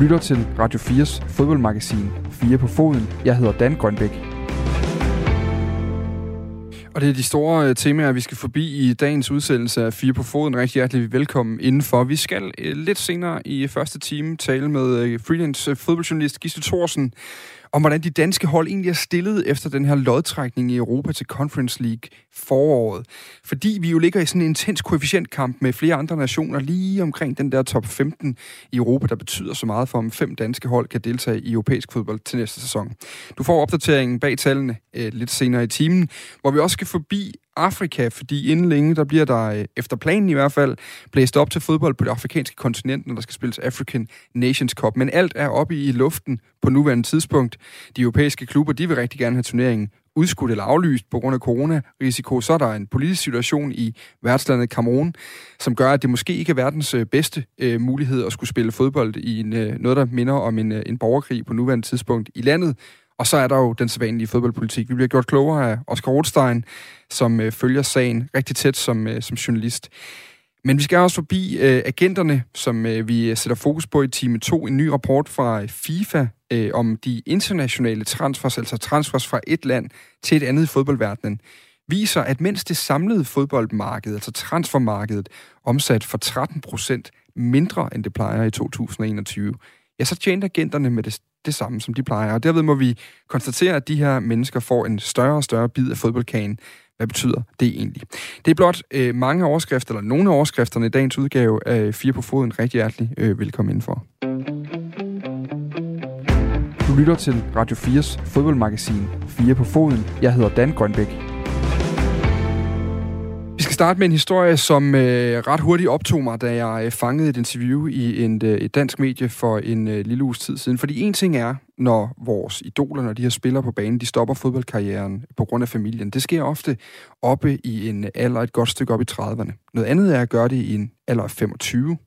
lytter til Radio 4's fodboldmagasin 4 på foden. Jeg hedder Dan Grønbæk. Og det er de store øh, temaer, vi skal forbi i dagens udsendelse af Fire på Foden. Rigtig hjertelig velkommen indenfor. Vi skal øh, lidt senere i første time tale med øh, freelance fodboldjournalist Gisle Thorsen om, hvordan de danske hold egentlig er stillet efter den her lodtrækning i Europa til Conference League foråret. Fordi vi jo ligger i sådan en intens koefficientkamp med flere andre nationer lige omkring den der top 15 i Europa, der betyder så meget for, om fem danske hold kan deltage i europæisk fodbold til næste sæson. Du får opdateringen bag tallene øh, lidt senere i timen, hvor vi også skal forbi Afrika, fordi inden længe, der bliver der, øh, efter planen i hvert fald, blæst op til fodbold på det afrikanske kontinent, når der skal spilles African Nations Cup. Men alt er oppe i luften på nuværende tidspunkt. De europæiske klubber, de vil rigtig gerne have turneringen udskudt eller aflyst på grund af coronarisiko, så er der en politisk situation i værtslandet Cameroon, som gør, at det måske ikke er verdens øh, bedste øh, mulighed at skulle spille fodbold i en, øh, noget, der minder om en, øh, en borgerkrig på nuværende tidspunkt i landet. Og så er der jo den sædvanlige fodboldpolitik. Vi bliver gjort klogere af Oscar Rothstein, som øh, følger sagen rigtig tæt som, øh, som journalist. Men vi skal også forbi øh, agenterne, som øh, vi sætter fokus på i time 2. En ny rapport fra øh, FIFA øh, om de internationale transfers, altså transfers fra et land til et andet i fodboldverdenen, viser, at mens det samlede fodboldmarked, altså transfermarkedet, omsat for 13 procent mindre, end det plejer i 2021, ja, så tjente agenterne med det, det samme, som de plejer. Og derved må vi konstatere, at de her mennesker får en større og større bid af fodboldkagen. Hvad betyder det egentlig? Det er blot øh, mange overskrifter, eller nogle af overskrifterne i dagens udgave af Fire på Foden. Rigtig hjertelig øh, velkommen indenfor. Du lytter til Radio 4's fodboldmagasin Fire på Foden. Jeg hedder Dan Grønbæk starte med en historie, som øh, ret hurtigt optog mig, da jeg øh, fangede et interview i en, øh, et dansk medie for en øh, lille uges tid siden. Fordi en ting er, når vores idoler, når de her spillere på banen, de stopper fodboldkarrieren på grund af familien. Det sker ofte oppe i en alder et godt stykke op i 30'erne. Noget andet er at gøre det i en alder af 25.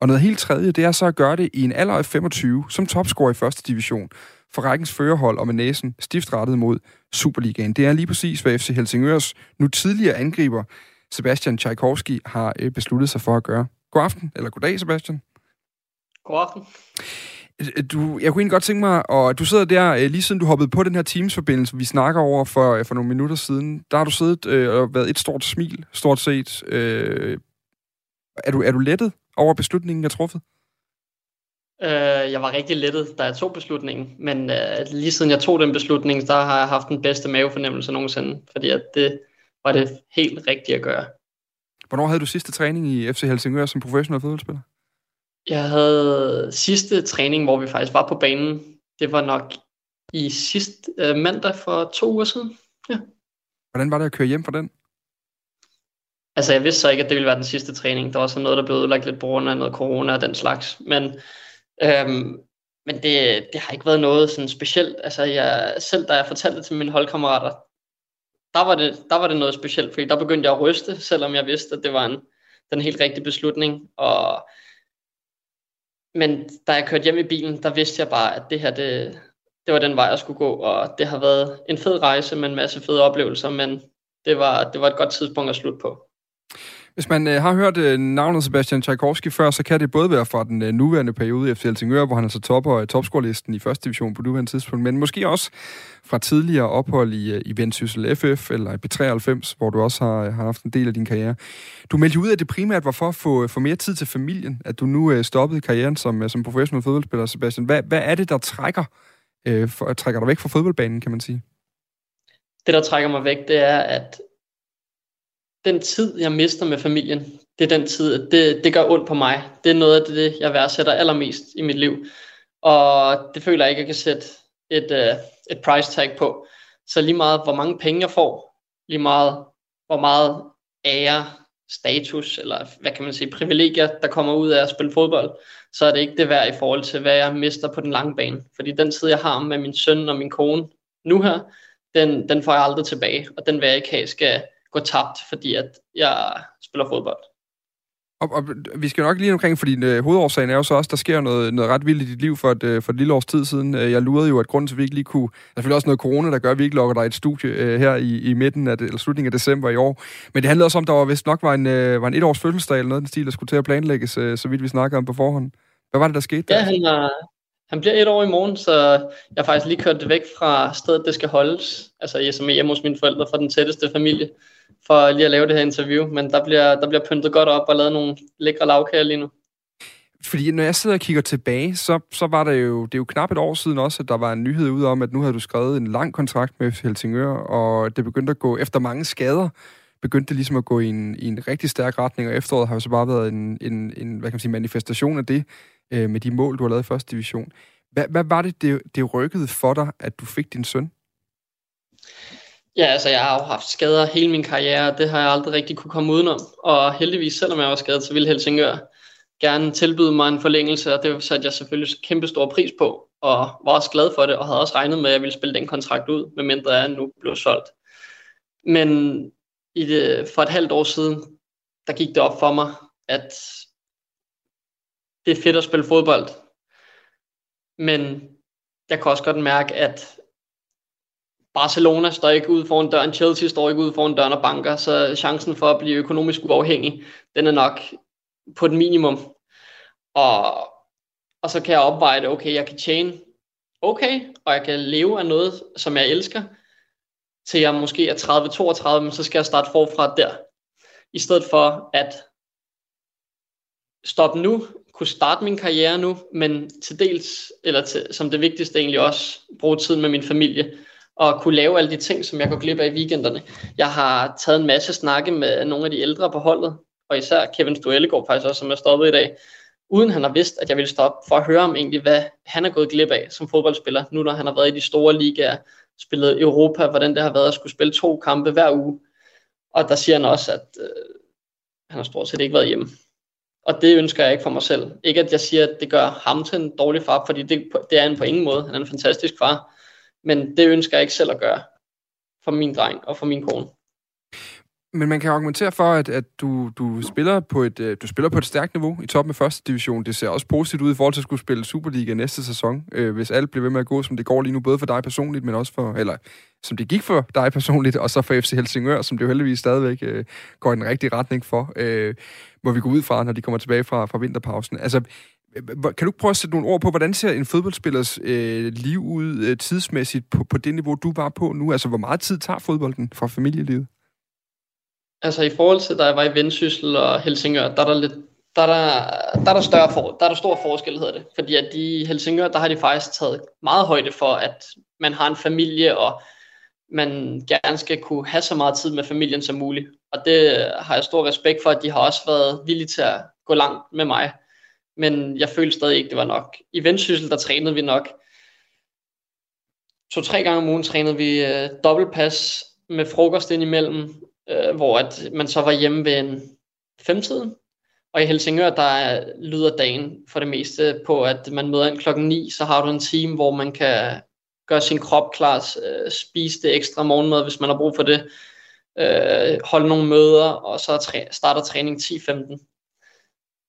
Og noget helt tredje, det er så at gøre det i en alder af 25 som topscorer i første division for rækkens førerhold og med næsen stift rettet mod Superligaen. Det er lige præcis, hvad FC Helsingørs nu tidligere angriber Sebastian Tchaikovsky har øh, besluttet sig for at gøre. God aften, eller god dag, Sebastian. God aften. Øh, du, jeg kunne egentlig godt tænke mig, og du sidder der, øh, lige siden du hoppede på den her Teams-forbindelse, vi snakker over for, for nogle minutter siden, der har du siddet øh, og været et stort smil, stort set. Øh, er, du, er du lettet over beslutningen, jeg truffet? Øh, jeg var rigtig lettet, da jeg tog beslutningen, men øh, lige siden jeg tog den beslutning, der har jeg haft den bedste mavefornemmelse nogensinde, fordi at det, var det helt rigtigt at gøre. Hvornår havde du sidste træning i FC Helsingør som professionel fodboldspiller? Jeg havde sidste træning, hvor vi faktisk var på banen. Det var nok i sidste øh, mandag for to uger siden. Ja. Hvordan var det at køre hjem fra den? Altså, jeg vidste så ikke, at det ville være den sidste træning. Der var så noget, der blev udlagt lidt på grund af noget corona og den slags. Men, øhm, men det, det har ikke været noget sådan specielt. Altså, jeg, selv da jeg fortalte det til mine holdkammerater, der var, det, der var det noget specielt, fordi der begyndte jeg at ryste, selvom jeg vidste, at det var en, den helt rigtige beslutning. Og, men da jeg kørte hjem i bilen, der vidste jeg bare, at det her, det, det var den vej, jeg skulle gå, og det har været en fed rejse med en masse fede oplevelser, men det var, det var et godt tidspunkt at slutte på. Hvis man øh, har hørt øh, navnet Sebastian Tchaikovsky før, så kan det både være fra den øh, nuværende periode i FC Helsingør, hvor han altså topper øh, topscorelisten i første division på nuværende tidspunkt, men måske også fra tidligere ophold i, øh, i Vendsyssel FF eller i B93, hvor du også har, øh, har haft en del af din karriere. Du meldte ud, at det primært var for at få, øh, få mere tid til familien, at du nu øh, stoppede karrieren som, øh, som professionel fodboldspiller, Sebastian. Hvad, hvad er det, der trækker, øh, for, trækker dig væk fra fodboldbanen, kan man sige? Det, der trækker mig væk, det er, at den tid, jeg mister med familien, det er den tid, det, det gør ondt på mig. Det er noget af det, jeg værdsætter allermest i mit liv. Og det føler jeg ikke, jeg kan sætte et, øh, et price tag på. Så lige meget, hvor mange penge jeg får, lige meget, hvor meget ære, status, eller hvad kan man sige, privilegier, der kommer ud af at spille fodbold, så er det ikke det værd i forhold til, hvad jeg mister på den lange bane. Fordi den tid, jeg har med min søn og min kone nu her, den, den får jeg aldrig tilbage, og den vil jeg ikke have skal gå tabt, fordi at jeg spiller fodbold. Og, og vi skal nok lige omkring, fordi øh, hovedårsagen er jo så også, der sker noget, noget ret vildt i dit liv for et, øh, for et lille års tid siden. Øh, jeg lurede jo, at grunden til, at vi ikke lige kunne... Der er selvfølgelig også noget corona, der gør, at vi ikke lukker dig et studie øh, her i, i midten af eller slutningen af december i år. Men det handlede også om, der var vist nok var en, øh, var en et års fødselsdag eller noget den stil, der skulle til at planlægges, øh, så vidt vi snakkede om på forhånd. Hvad var det, der skete der? Ja, han, har, han bliver et år i morgen, så jeg har faktisk lige kørt det væk fra stedet, det skal holdes. Altså jeg som er hjemme hos mine forældre fra den tætteste familie, for lige at lave det her interview. Men der bliver, der bliver pyntet godt op og lavet nogle lækre lavkager lige nu. Fordi når jeg sidder og kigger tilbage, så, så var det jo, det er jo knap et år siden også, at der var en nyhed ud om, at nu havde du skrevet en lang kontrakt med Helsingør, og det begyndte at gå, efter mange skader, begyndte det ligesom at gå i en, i en rigtig stærk retning, og efteråret har jo så bare været en, en, en hvad kan man sige, manifestation af det, øh, med de mål, du har lavet i første division. Hvad, hvad var det, det, det rykkede for dig, at du fik din søn? Ja, altså jeg har jo haft skader hele min karriere, det har jeg aldrig rigtig kunne komme udenom. Og heldigvis, selvom jeg var skadet, så ville Helsingør gerne tilbyde mig en forlængelse, og det satte jeg selvfølgelig kæmpe stor pris på, og var også glad for det, og havde også regnet med, at jeg ville spille den kontrakt ud, medmindre jeg nu blev solgt. Men i det, for et halvt år siden, der gik det op for mig, at det er fedt at spille fodbold, men jeg kan også godt mærke, at Barcelona står ikke ud foran døren, Chelsea står ikke ud foran døren og banker, så chancen for at blive økonomisk uafhængig, den er nok på et minimum. Og, og så kan jeg opveje det, okay, jeg kan tjene okay, og jeg kan leve af noget, som jeg elsker, til jeg måske er 30-32, men så skal jeg starte forfra der. I stedet for at stoppe nu, kunne starte min karriere nu, men til dels, eller til, som det vigtigste egentlig også, bruge tiden med min familie, og kunne lave alle de ting, som jeg går glip af i weekenderne. Jeg har taget en masse snakke med nogle af de ældre på holdet, og især Kevin Stuellegaard faktisk også, som er stoppet i dag, uden han har vidst, at jeg ville stoppe, for at høre om egentlig, hvad han er gået glip af som fodboldspiller, nu når han har været i de store ligaer, spillet Europa, hvordan det har været at skulle spille to kampe hver uge. Og der siger han også, at øh, han har stort set ikke været hjemme. Og det ønsker jeg ikke for mig selv. Ikke at jeg siger, at det gør ham til en dårlig far, fordi det, det er han på ingen måde. Han er en fantastisk far. Men det ønsker jeg ikke selv at gøre for min dreng og for min kone. Men man kan argumentere for, at, at du, du, spiller på et, øh, du spiller på et stærkt niveau i toppen af første division. Det ser også positivt ud i forhold til at skulle spille Superliga næste sæson, øh, hvis alt bliver ved med at gå, som det går lige nu, både for dig personligt, men også for, eller som det gik for dig personligt, og så for FC Helsingør, som det jo heldigvis stadigvæk øh, går i den rigtige retning for, øh, hvor vi går ud fra, når de kommer tilbage fra, fra vinterpausen. Altså, kan du prøve at sætte nogle ord på, hvordan ser en fodboldspillers øh, liv ud øh, tidsmæssigt på, på det niveau, du var på nu? Altså, hvor meget tid tager fodbolden fra familielivet? Altså i forhold til, da jeg var i Vendsyssel og Helsingør, der er der lidt der er der, der, er der, større for, der er der stor forskel, hedder det. Fordi at de i Helsingør, der har de faktisk taget meget højde for, at man har en familie, og man gerne skal kunne have så meget tid med familien som muligt. Og det har jeg stor respekt for, at de har også været villige til at gå langt med mig. Men jeg følte stadig ikke, det var nok. I Vendsyssel, der trænede vi nok to-tre gange om ugen trænede vi øh, dobbeltpas med frokost indimellem, øh, hvor at man så var hjemme ved en femtiden. Og i Helsingør, der lyder dagen for det meste på, at man møder ind klokken 9, så har du en time, hvor man kan gøre sin krop klar, øh, spise det ekstra morgenmad, hvis man har brug for det, øh, holde nogle møder, og så træ- starter træning 10-15.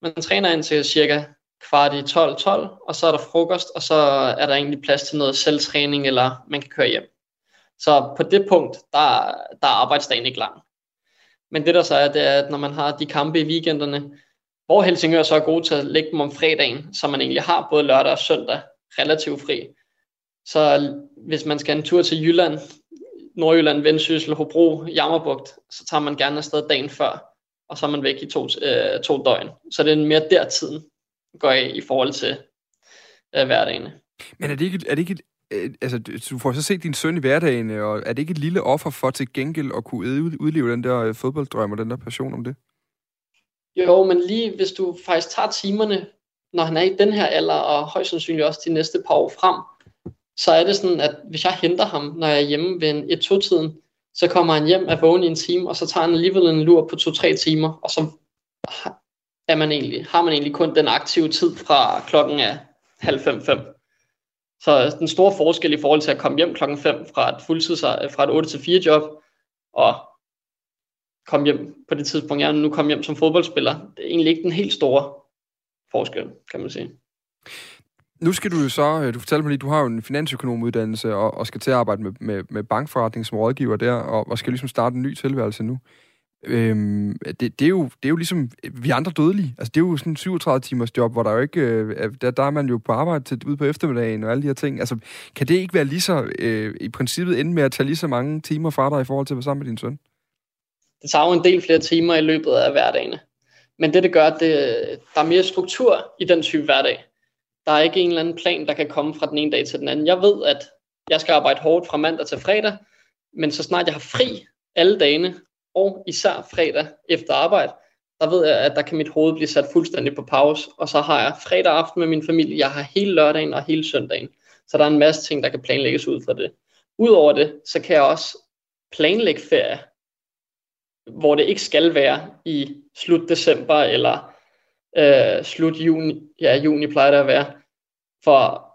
Man træner ind til cirka kvart i 12-12, og så er der frokost, og så er der egentlig plads til noget selvtræning, eller man kan køre hjem. Så på det punkt, der, der er arbejdsdagen ikke lang. Men det der så er, det er, at når man har de kampe i weekenderne, hvor Helsingør så er god til at lægge dem om fredagen, så man egentlig har både lørdag og søndag relativt fri. Så hvis man skal en tur til Jylland, Nordjylland, Vendsyssel, Hobro, Jammerbugt, så tager man gerne afsted dagen før, og så er man væk i to, øh, to døgn. Så det er mere der tiden går i, i forhold til øh, hverdagen. Men er det ikke, er det ikke et, Øh, altså, du får så set din søn i hverdagen, øh, og er det ikke et lille offer for til gengæld at kunne udleve den der øh, fodbolddrøm og den der passion om det? Jo, men lige hvis du faktisk tager timerne, når han er i den her alder, og højst sandsynligt også de næste par år frem, så er det sådan, at hvis jeg henter ham, når jeg er hjemme ved en 1-2-tiden, så kommer han hjem af vågen i en time, og så tager han alligevel en lur på 2-3 timer, og så er man egentlig, har man egentlig kun den aktive tid fra klokken er halv fem, fem. Så den store forskel i forhold til at komme hjem klokken 5 fra et fuldtids, fra et 8 til 4 job, og komme hjem på det tidspunkt, jeg nu kom hjem som fodboldspiller, det er egentlig ikke den helt store forskel, kan man sige. Nu skal du jo så, øh, du fortalte mig lige, du har jo en finansøkonomuddannelse og, og skal til at arbejde med, med, med bankforretning som rådgiver der, og, og skal ligesom starte en ny tilværelse nu. Øhm, det, det, er jo, det er jo ligesom vi andre dødelige. Altså, det er jo sådan en 37 timers job, hvor der jo ikke... Øh, der, der er man jo på arbejde til, ude på eftermiddagen og alle de her ting. Altså, kan det ikke være lige så... Øh, I princippet ende med at tage lige så mange timer fra dig i forhold til at være sammen med din søn? Det tager jo en del flere timer i løbet af hverdagen. Men det, det gør, det, der er mere struktur i den type hverdag. Der er ikke en eller anden plan, der kan komme fra den ene dag til den anden. Jeg ved, at jeg skal arbejde hårdt fra mandag til fredag, men så snart jeg har fri alle dagene, og især fredag efter arbejde, der ved jeg, at der kan mit hoved blive sat fuldstændig på pause, og så har jeg fredag aften med min familie, jeg har hele lørdagen og hele søndagen. Så der er en masse ting, der kan planlægges ud fra det. Udover det, så kan jeg også planlægge ferie, hvor det ikke skal være i slut december eller øh, slut juni. Ja, juni plejer det at være. For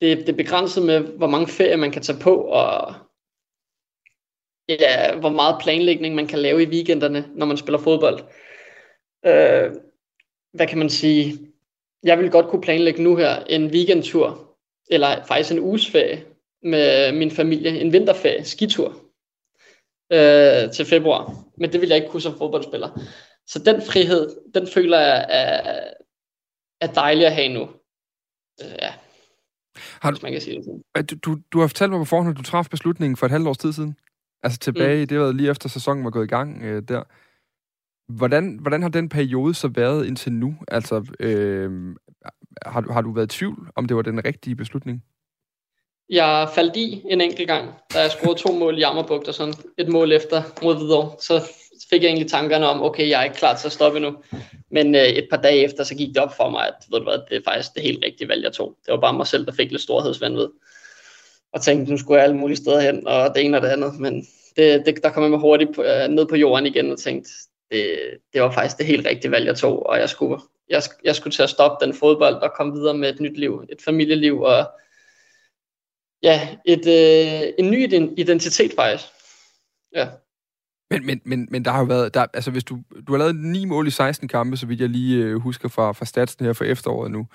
det, det er begrænset med, hvor mange ferier man kan tage på, og ja, hvor meget planlægning man kan lave i weekenderne, når man spiller fodbold. Øh, hvad kan man sige? Jeg vil godt kunne planlægge nu her en weekendtur, eller faktisk en uges ferie med min familie, en vinterferie, skitur øh, til februar. Men det vil jeg ikke kunne som fodboldspiller. Så den frihed, den føler jeg er, er dejlig at have nu. Øh, ja, har du, man kan sige det Du, du, du har fortalt mig på forhånd, at du traf beslutningen for et halvt års tid siden. Altså tilbage, mm. det var lige efter sæsonen var gået i gang øh, der. Hvordan, hvordan har den periode så været indtil nu? Altså, øh, har, har du været i tvivl, om det var den rigtige beslutning? Jeg faldt i en enkelt gang, da jeg scorede to mål i Jammerbugt og sådan et mål efter mod videre. Så fik jeg egentlig tankerne om, okay, jeg er ikke klar til at stoppe nu. Men øh, et par dage efter, så gik det op for mig, at ved du hvad, det er faktisk det helt rigtige valg, jeg tog. Det var bare mig selv, der fik lidt storhedsvandvid. Og tænkte, nu skulle jeg alle mulige steder hen, og det ene og det andet. Men det, det, der kom jeg mig hurtigt på, øh, ned på jorden igen og tænkte, det, det var faktisk det helt rigtige valg, jeg tog. Og jeg skulle, jeg, jeg skulle til at stoppe den fodbold og komme videre med et nyt liv, et familieliv og ja, et, øh, en ny identitet faktisk. Ja. Men, men, men, men der har jo været, der, altså hvis du, du har lavet ni mål i 16 kampe, så vidt jeg lige øh, husker fra, fra statsen her for efteråret nu.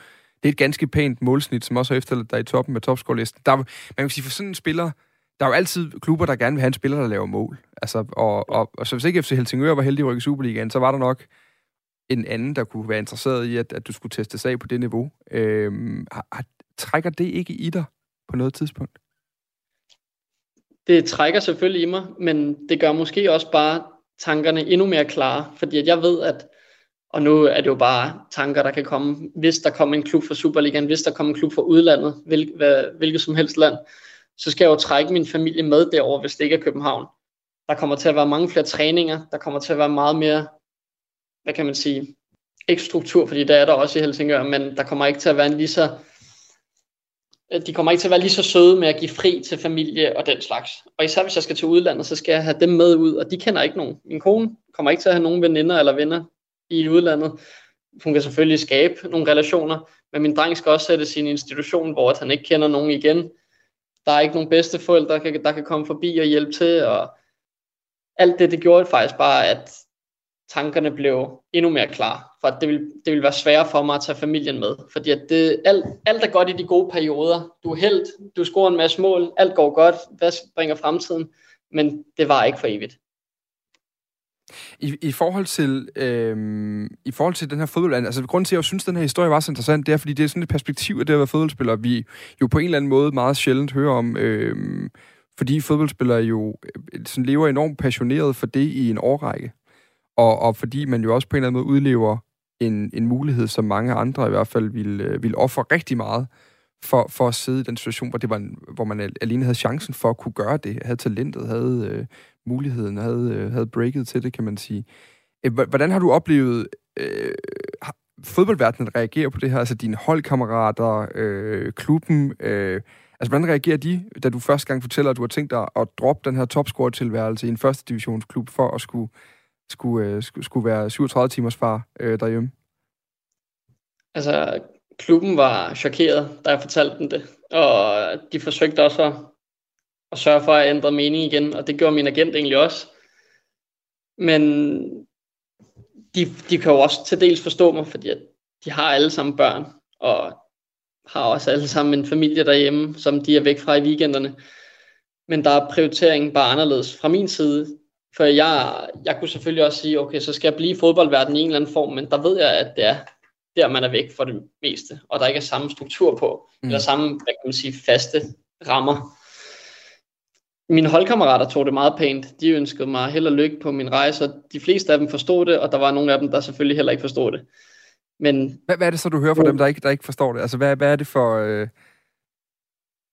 Det er et ganske pænt målsnit, som også har efterladt dig i toppen med topscore-listen. Der, man kan sige, for sådan en spiller, der er jo altid klubber, der gerne vil have en spiller, der laver mål. Altså, og, og, og så hvis ikke FC Helsingør var heldig at rykke Superligaen, så var der nok en anden, der kunne være interesseret i, at, at du skulle teste sig på det niveau. Øhm, har, har, trækker det ikke i dig på noget tidspunkt? det trækker selvfølgelig i mig, men det gør måske også bare tankerne endnu mere klare, fordi at jeg ved, at og nu er det jo bare tanker, der kan komme, hvis der kommer en klub fra Superligaen, hvis der kommer en klub fra udlandet, hvil, hvilket som helst land, så skal jeg jo trække min familie med derover, hvis det ikke er København. Der kommer til at være mange flere træninger, der kommer til at være meget mere, hvad kan man sige, ikke struktur, fordi der er der også i Helsingør, men der kommer ikke til at være en lige så øh, de kommer ikke til at være lige så søde med at give fri til familie og den slags. Og især hvis jeg skal til udlandet, så skal jeg have dem med ud, og de kender ikke nogen. Min kone kommer ikke til at have nogen veninder eller venner i udlandet. Hun kan selvfølgelig skabe nogle relationer, men min dreng skal også sætte sin institution, hvor at han ikke kender nogen igen. Der er ikke nogen bedste forældre, der kan, der kan komme forbi og hjælpe til, og alt det, det gjorde faktisk bare, at tankerne blev endnu mere klar, for at det vil, det vil være sværere for mig at tage familien med, fordi at det, alt, alt er godt i de gode perioder. Du er held, du scorer en masse mål, alt går godt, hvad bringer fremtiden, men det var ikke for evigt. I, i, forhold til, øh, I forhold til den her fodbold, altså grunden til, at jeg synes, at den her historie var så interessant, det er, fordi det er sådan et perspektiv af det at være fodboldspiller, vi jo på en eller anden måde meget sjældent hører om, øh, fordi fodboldspillere jo øh, sådan lever enormt passioneret for det i en årrække. Og, og fordi man jo også på en eller anden måde udlever en, en mulighed, som mange andre i hvert fald ville, øh, ville ofre rigtig meget for, for at sidde i den situation, hvor, det var en, hvor man alene havde chancen for at kunne gøre det, havde talentet, havde øh, muligheden, havde, øh, havde breaket til det, kan man sige. Øh, hvordan har du oplevet øh, fodboldverdenen reagere på det her? Altså dine holdkammerater, øh, klubben, øh, altså hvordan reagerer de, da du første gang fortæller, at du har tænkt dig at droppe den her topscore-tilværelse i en første divisionsklub for at skulle skulle, øh, skulle, skulle være 37 timers far øh, derhjemme? Altså, klubben var chokeret, da jeg fortalte dem det. Og de forsøgte også at, at sørge for at ændre mening igen, og det gjorde min agent egentlig også. Men de, de kan jo også til dels forstå mig, fordi de har alle sammen børn, og har også alle sammen en familie derhjemme, som de er væk fra i weekenderne. Men der er prioriteringen bare anderledes fra min side For jeg, jeg kunne selvfølgelig også sige, okay, så skal jeg blive i fodboldverdenen i en eller anden form, men der ved jeg, at det er der, man er væk for det meste, og der ikke er samme struktur på, mm. eller samme, hvad kan man sige, faste rammer. Mine holdkammerater tog det meget pænt. De ønskede mig held og lykke på min rejse, og de fleste af dem forstod det, og der var nogle af dem, der selvfølgelig heller ikke forstod det. Men, hvad, hvad er det så, du hører fra dem, der ikke, der ikke forstår det? Altså, hvad, hvad er det for... Øh,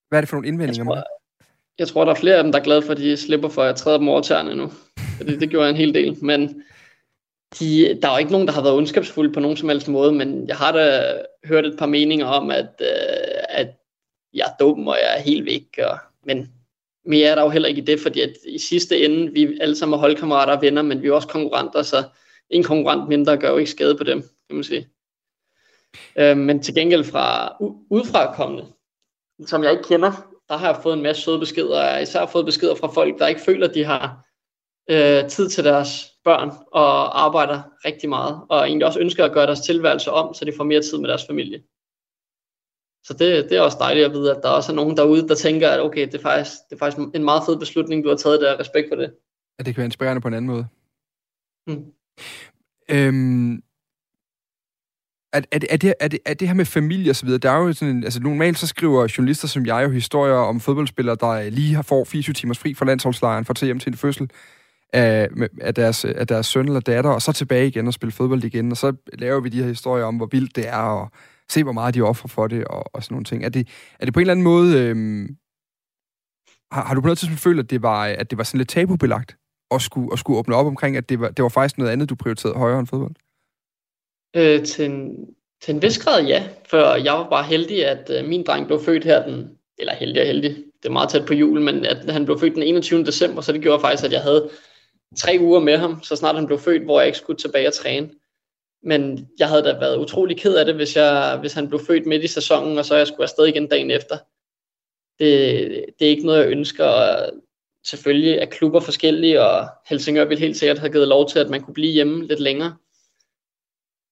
hvad er det for nogle indvendinger jeg tror, Jeg tror, der er flere af dem, der er glade for, at de slipper for, at jeg træder dem over tæerne nu. Det, det gjorde jeg en hel del. Men de, der er jo ikke nogen, der har været ondskabsfulde på nogen som helst måde, men jeg har da hørt et par meninger om, at, øh, at jeg er dum, og jeg er helt væk. Og, men mere er der jo heller ikke i det, fordi at i sidste ende, vi alle sammen er holdkammerater og venner, men vi er også konkurrenter, så en konkurrent mindre gør jo ikke skade på dem, kan man sige. Øh, men til gengæld fra udefrakommende, som jeg ikke kender, der har jeg fået en masse søde beskeder. Jeg har især fået beskeder fra folk, der ikke føler, at de har øh, tid til deres børn og arbejder rigtig meget, og egentlig også ønsker at gøre deres tilværelse om, så de får mere tid med deres familie. Så det, det er også dejligt at vide, at der også er nogen derude, der tænker, at okay, det er faktisk, det er faktisk en meget fed beslutning, du har taget der. Respekt for det. Ja, det kan være inspirerende på en anden måde. Mm. Øhm, er, er, det, er, det, er, det, er det her med familie og så videre, der er jo sådan altså normalt så skriver journalister som jeg jo historier om fodboldspillere, der lige har får 24 timers fri fra landsholdslejren for at tage hjem til en fødsel af, af, deres, af deres søn eller datter, og så tilbage igen og spille fodbold igen, og så laver vi de her historier om, hvor vildt det er, og se, hvor meget de offrer for det, og, og sådan nogle ting. Er det, er det på en eller anden måde... Øhm, har, har du på noget tidspunkt følt, at det var, at det var sådan lidt tabubelagt at skulle, at skulle åbne op omkring, at det var, det var faktisk noget andet, du prioriterede højere end fodbold? Øh, til, en, til en vis grad ja, for jeg var bare heldig, at øh, min dreng blev født her den, eller heldig og heldig, det er meget tæt på jul, men at han blev født den 21. december, så det gjorde faktisk, at jeg havde tre uger med ham, så snart han blev født, hvor jeg ikke skulle tilbage og træne. Men jeg havde da været utrolig ked af det, hvis, jeg, hvis han blev født midt i sæsonen, og så jeg skulle afsted igen dagen efter. Det, det er ikke noget, jeg ønsker. Og selvfølgelig er klubber forskellige, og Helsingør ville helt sikkert have givet lov til, at man kunne blive hjemme lidt længere.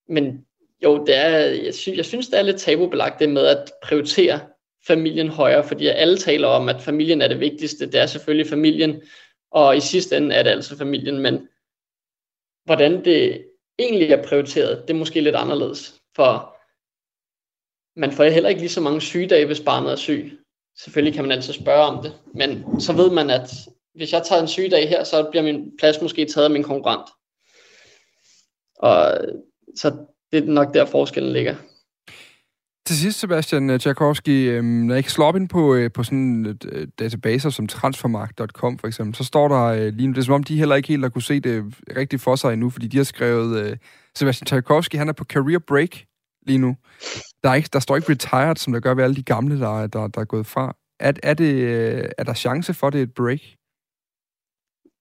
Men jo, det er, jeg, synes, jeg synes, det er lidt tabubelagt det med at prioritere familien højere, fordi alle taler om, at familien er det vigtigste. Det er selvfølgelig familien, og i sidste ende er det altså familien, men hvordan det egentlig er prioriteret, det er måske lidt anderledes, for man får heller ikke lige så mange sygedage, hvis barnet er syg. Selvfølgelig kan man altid spørge om det, men så ved man, at hvis jeg tager en sygedag her, så bliver min plads måske taget af min konkurrent. Og så det er nok der forskellen ligger. Til sidst, Sebastian Tchaikovsky, øh, øhm, når jeg kan slå op ind på, øh, på sådan et, øh, databaser som transfermarkt.com for eksempel, så står der øh, lige nu, det er som om, de heller ikke helt har kunne se det rigtigt for sig endnu, fordi de har skrevet, øh, Sebastian Tchaikovsky, han er på career break lige nu. Der, er ikke, der står ikke retired, som der gør ved alle de gamle, der, der, der er gået fra. Er, er, det, øh, er der chance for, det et break?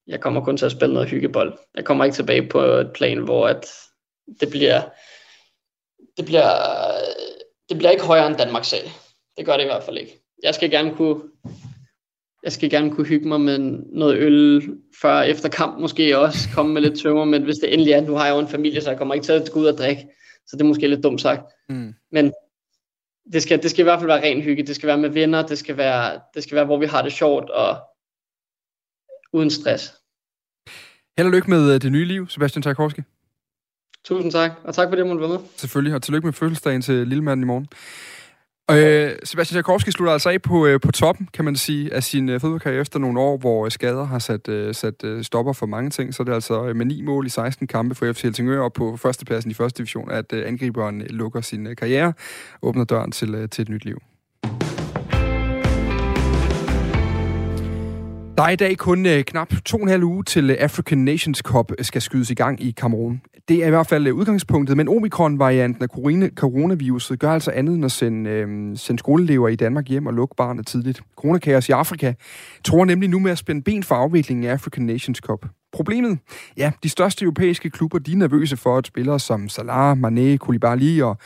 Jeg kommer kun til at spille noget hyggebold. Jeg kommer ikke tilbage på et plan, hvor at det bliver det bliver det bliver ikke højere end Danmarks sag. Det gør det i hvert fald ikke. Jeg skal gerne kunne, jeg skal gerne kunne hygge mig med noget øl før efter kamp måske også, komme med lidt tømmer, men hvis det endelig er, nu har jeg jo en familie, så jeg kommer ikke til at gå ud og drikke, så det er måske lidt dumt sagt. Mm. Men det skal, det skal i hvert fald være ren hygge, det skal være med venner, det skal være, det skal være hvor vi har det sjovt og uden stress. Held og lykke med øh, det nye liv, Sebastian Tarkovski. Tusind tak, og tak for det, at du var med. Selvfølgelig, og tillykke med fødselsdagen til lillemanden i morgen. Øh, Sebastian Jakorski slutter altså af på, øh, på toppen, kan man sige, af sin øh, fodboldkarriere efter nogle år, hvor øh, skader har sat, øh, sat øh, stopper for mange ting. Så det er altså øh, med ni mål i 16 kampe for FC Helsingør, og på førstepladsen i første division, at øh, angriberen lukker sin øh, karriere, åbner døren til, øh, til et nyt liv. Der er i dag kun øh, knap to og en halv uge til øh, African Nations Cup øh, skal skydes i gang i Kamerun. Det er i hvert fald udgangspunktet, men omikron-varianten af coronaviruset gør altså andet end at sende, øh, sende skoleelever i Danmark hjem og lukke barnet tidligt. Coronakaos i Afrika tror nemlig nu med at spænde ben for afviklingen af African Nations Cup. Problemet? Ja, de største europæiske klubber de er nervøse for, at spillere som Salah, Mané, Koulibaly og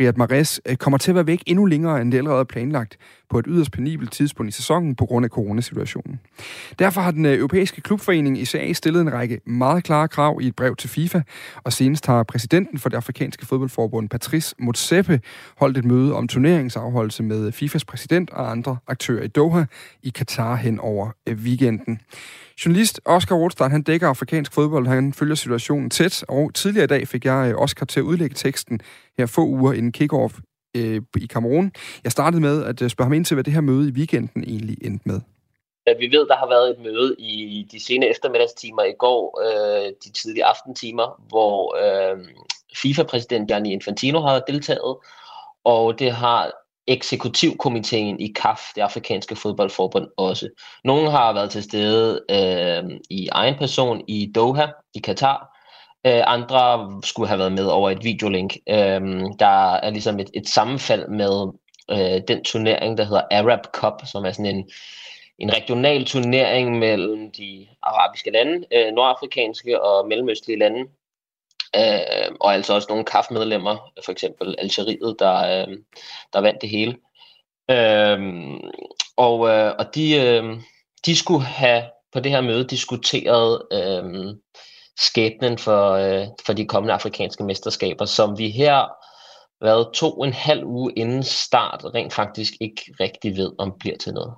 Riyad Mahrez øh, kommer til at være væk endnu længere, end det allerede er planlagt på et yderst penibelt tidspunkt i sæsonen på grund af coronasituationen. Derfor har den øh, europæiske klubforening ICA stillet en række meget klare krav i et brev til FIFA, og senest har præsidenten for det afrikanske fodboldforbund, Patrice Motsepe, holdt et møde om turneringsafholdelse med FIFAs præsident og andre aktører i Doha i Katar hen over øh, weekenden. Journalist Oscar Rothstein, han dækker afrikansk fodbold, han følger situationen tæt, og tidligere i dag fik jeg øh, Oscar til at udlægge teksten her få uger inden kickoff øh, i Kamerun. Jeg startede med at øh, spørge ham ind til, hvad det her møde i weekenden egentlig endte med. Vi ved, der har været et møde i de sene eftermiddagstimer i går, øh, de tidlige aftentimer, hvor øh, FIFA-præsident Gianni Infantino har deltaget, og det har eksekutivkomiteen i CAF, det afrikanske fodboldforbund, også. Nogle har været til stede øh, i egen person i Doha, i Katar. Øh, andre skulle have været med over et videolink. Øh, der er ligesom et, et sammenfald med øh, den turnering, der hedder Arab Cup, som er sådan en, en regional turnering mellem de arabiske lande, øh, nordafrikanske og mellemøstlige lande, øh, og altså også nogle kaffemedlemmer, for eksempel Algeriet, der, øh, der vandt det hele. Øh, og øh, og de, øh, de skulle have på det her møde diskuteret øh, skæbnen for, øh, for de kommende afrikanske mesterskaber, som vi her været to og en halv uge inden start rent faktisk ikke rigtig ved, om bliver til noget.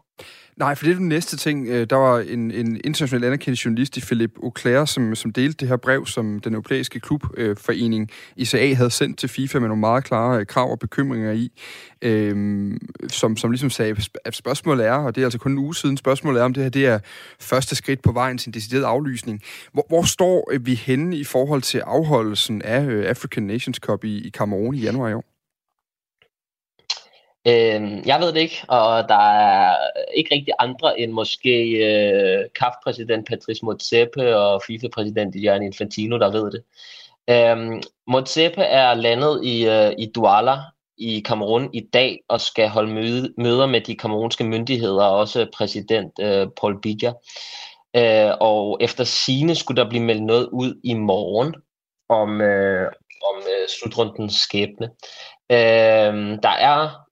Nej, for det er den næste ting. Øh, der var en, en international anerkendt journalist i Philip Auclair, som, som delte det her brev, som den europæiske klubforening øh, ICA havde sendt til FIFA med nogle meget klare øh, krav og bekymringer i, øhm, som, som ligesom sagde, at spørgsmålet er, og det er altså kun en uge siden, spørgsmålet er, om det her det er første skridt på vejen til en decideret aflysning. Hvor, hvor står vi henne i forhold til afholdelsen af African Nations Cup i, i Cameroon i januar i år? Øh, jeg ved det ikke, og der er ikke rigtig andre end måske øh, CAF-præsident Patrice Motsepe og FIFA-præsident Gianni Infantino, der ved det. Øh, Motsepe er landet i, øh, i Douala i Kamerun i dag og skal holde møde, møder med de kamerunske myndigheder og også præsident øh, Paul Biya. Øh, og efter sine skulle der blive meldt noget ud i morgen om, øh, om øh, slutrundens skæbne. Øh, der er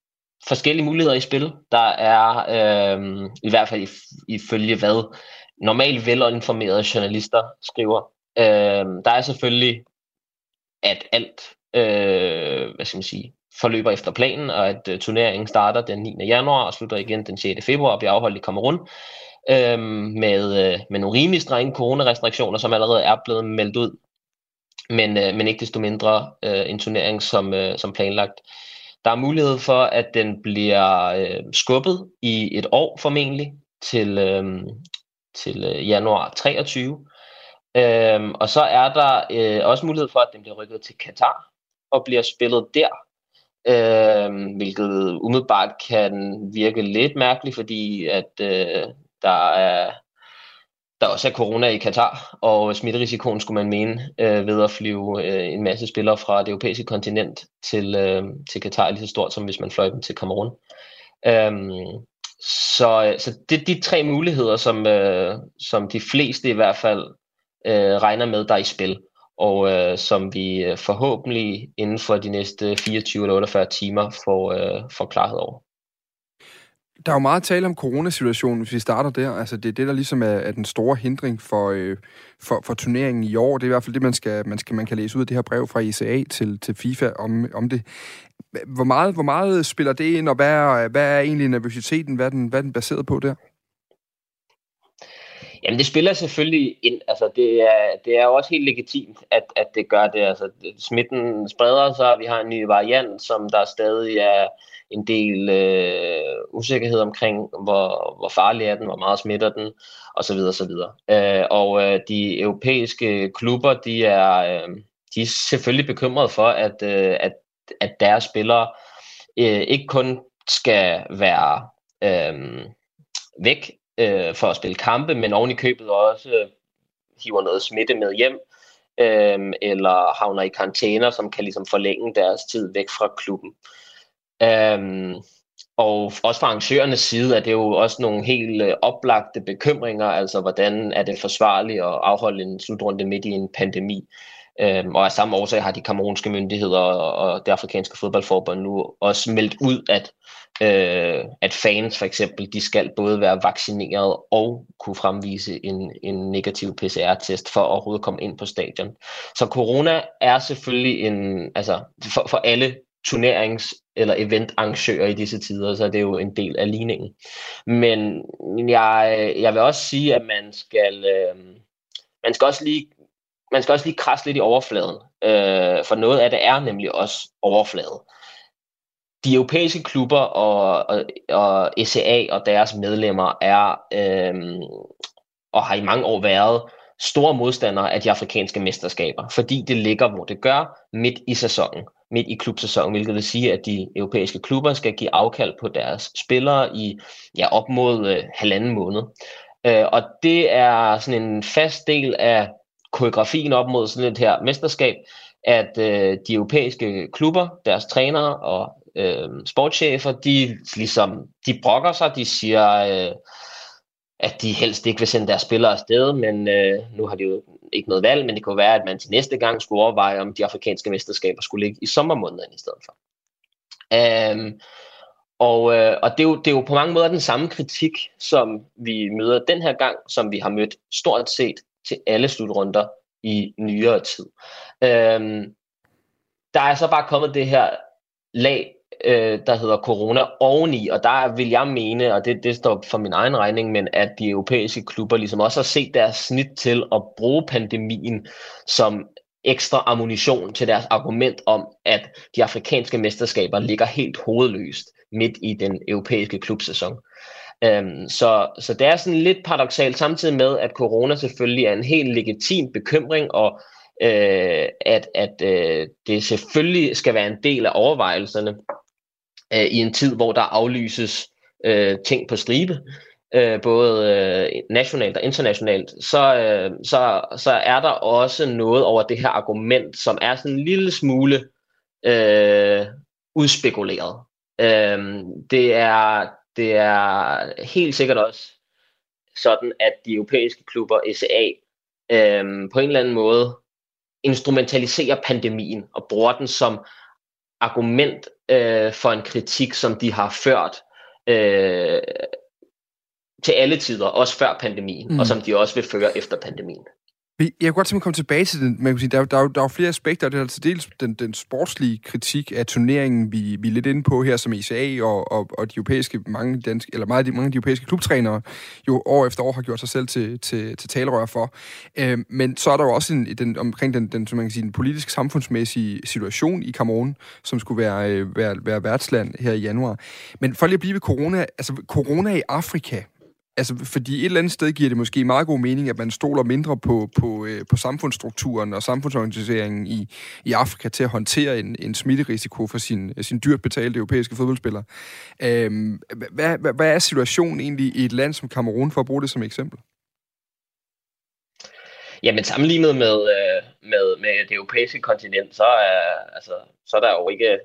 forskellige muligheder i spil. Der er øh, i hvert fald ifølge hvad normalt velinformerede journalister skriver. Øh, der er selvfølgelig, at alt øh, hvad skal man sige, forløber efter planen, og at øh, turneringen starter den 9. januar og slutter igen den 6. februar og bliver afholdt i Kamerun øh, med, øh, med nogle rimelig strenge coronarestriktioner, som allerede er blevet meldt ud. Men, øh, men ikke desto mindre øh, en turnering som, øh, som planlagt. Der er mulighed for, at den bliver øh, skubbet i et år formentlig til, øh, til øh, januar 23. Øhm, og så er der øh, også mulighed for, at den bliver rykket til Katar og bliver spillet der. Øh, hvilket umiddelbart kan virke lidt mærkeligt, fordi at øh, der er der også er corona i Katar, og smitterisikoen skulle man mene øh, ved at flyve øh, en masse spillere fra det europæiske kontinent til, øh, til Katar lige så stort, som hvis man fløj dem til Kamerun. Øhm, så så det er de tre muligheder, som, øh, som de fleste i hvert fald øh, regner med, der er i spil, og øh, som vi øh, forhåbentlig inden for de næste 24 eller 48 timer får, øh, får klarhed over. Der er jo meget tale om coronasituationen, hvis vi starter der. Altså, det er det, der ligesom er, er den store hindring for, øh, for, for turneringen i år. Det er i hvert fald det, man, skal, man, skal, man kan læse ud af det her brev fra ICA til, til FIFA om, om det. Hvor meget, hvor meget spiller det ind, og hvad er, hvad er egentlig nervøsiteten? Hvad er den, hvad er den baseret på der? Jamen det spiller selvfølgelig ind. Altså det er, det er jo også helt legitimt, at, at det gør det. Altså smitten spreder sig, vi har en ny variant, som der stadig er en del øh, usikkerhed omkring, hvor, hvor farlig er den, hvor meget smitter den, osv. osv. Øh, og øh, de europæiske klubber, de er, øh, de er selvfølgelig bekymrede for, at, øh, at, at deres spillere øh, ikke kun skal være øh, væk øh, for at spille kampe, men oven i købet også øh, hiver noget smitte med hjem, øh, eller havner i karantæner, som kan ligesom forlænge deres tid væk fra klubben. Øhm, og også fra arrangørernes side er det jo også nogle helt øh, oplagte bekymringer, altså hvordan er det forsvarligt at afholde en slutrunde midt i en pandemi. Øhm, og af samme årsag har de kamerunske myndigheder og, det afrikanske fodboldforbund nu også meldt ud, at, øh, at fans for eksempel, de skal både være vaccineret og kunne fremvise en, en negativ PCR-test for at overhovedet komme ind på stadion. Så corona er selvfølgelig en, altså for, for alle turnerings- eller eventarrangører i disse tider, så er det jo en del af ligningen. Men jeg, jeg vil også sige, at man skal, øh, man skal også lige man skal også lige krasse lidt i overfladen, øh, for noget af det er nemlig også overflade. De europæiske klubber og, og, og SCA og deres medlemmer er øh, og har i mange år været store modstandere af de afrikanske mesterskaber, fordi det ligger, hvor det gør, midt i sæsonen, midt i klubsæsonen, hvilket vil sige, at de europæiske klubber skal give afkald på deres spillere i ja, op mod øh, halvanden måned. Øh, og det er sådan en fast del af koreografien op mod sådan et her mesterskab, at øh, de europæiske klubber, deres trænere og øh, sportschefer, de ligesom, de brokker sig, de siger, øh, at de helst ikke vil sende deres spillere afsted, men øh, nu har de jo ikke noget valg, men det kunne være, at man til næste gang skulle overveje, om de afrikanske mesterskaber skulle ligge i sommermåneden i stedet for. Um, og, øh, og det, er jo, det er jo på mange måder den samme kritik, som vi møder den her gang, som vi har mødt stort set til alle slutrunder i nyere tid. Øhm, der er så bare kommet det her lag øh, der hedder corona oveni, og der vil jeg mene, og det, det står for min egen regning, men at de europæiske klubber ligesom også har set deres snit til at bruge pandemien som ekstra ammunition til deres argument om, at de afrikanske mesterskaber ligger helt hovedløst midt i den europæiske klubsæson. Øhm, så, så det er sådan lidt paradoxalt, samtidig med, at corona selvfølgelig er en helt legitim bekymring, og øh, at, at øh, det selvfølgelig skal være en del af overvejelserne øh, i en tid, hvor der aflyses øh, ting på stribe, øh, både øh, nationalt og internationalt, så, øh, så, så er der også noget over det her argument, som er sådan en lille smule øh, udspekuleret. Øh, det, er, det er helt sikkert også sådan, at de europæiske klubber, ECA, øh, på en eller anden måde instrumentaliserer pandemien og bruger den som argument øh, for en kritik, som de har ført øh, til alle tider, også før pandemien, mm. og som de også vil føre efter pandemien. Jeg kunne godt tænke komme tilbage til den. Man kan sige, der, der, der er jo flere aspekter. Det er altså dels den, den sportslige kritik af turneringen, vi, vi er lidt inde på her, som ICA og, og, og de europæiske, mange, danske, eller meget, mange af de europæiske klubtrænere jo år efter år har gjort sig selv til, til, til talerør for. Øh, men så er der jo også en, den, omkring den, den, som man kan sige, den politisk samfundsmæssige situation i Cameroun, som skulle være, øh, være, være værtsland her i januar. Men for lige at blive ved corona, altså corona i Afrika, Altså, fordi et eller andet sted giver det måske meget god mening, at man stoler mindre på, på, øh, på samfundsstrukturen og samfundsorganiseringen i, i Afrika til at håndtere en, en smitterisiko for sin, sin dyrt betalte europæiske fodboldspillere. Øhm, hvad, hvad, hvad er situationen egentlig i et land som Kamerun, for at bruge det som eksempel? Jamen sammenlignet med, øh, med, med det europæiske kontinent, så er, altså, så er der jo ikke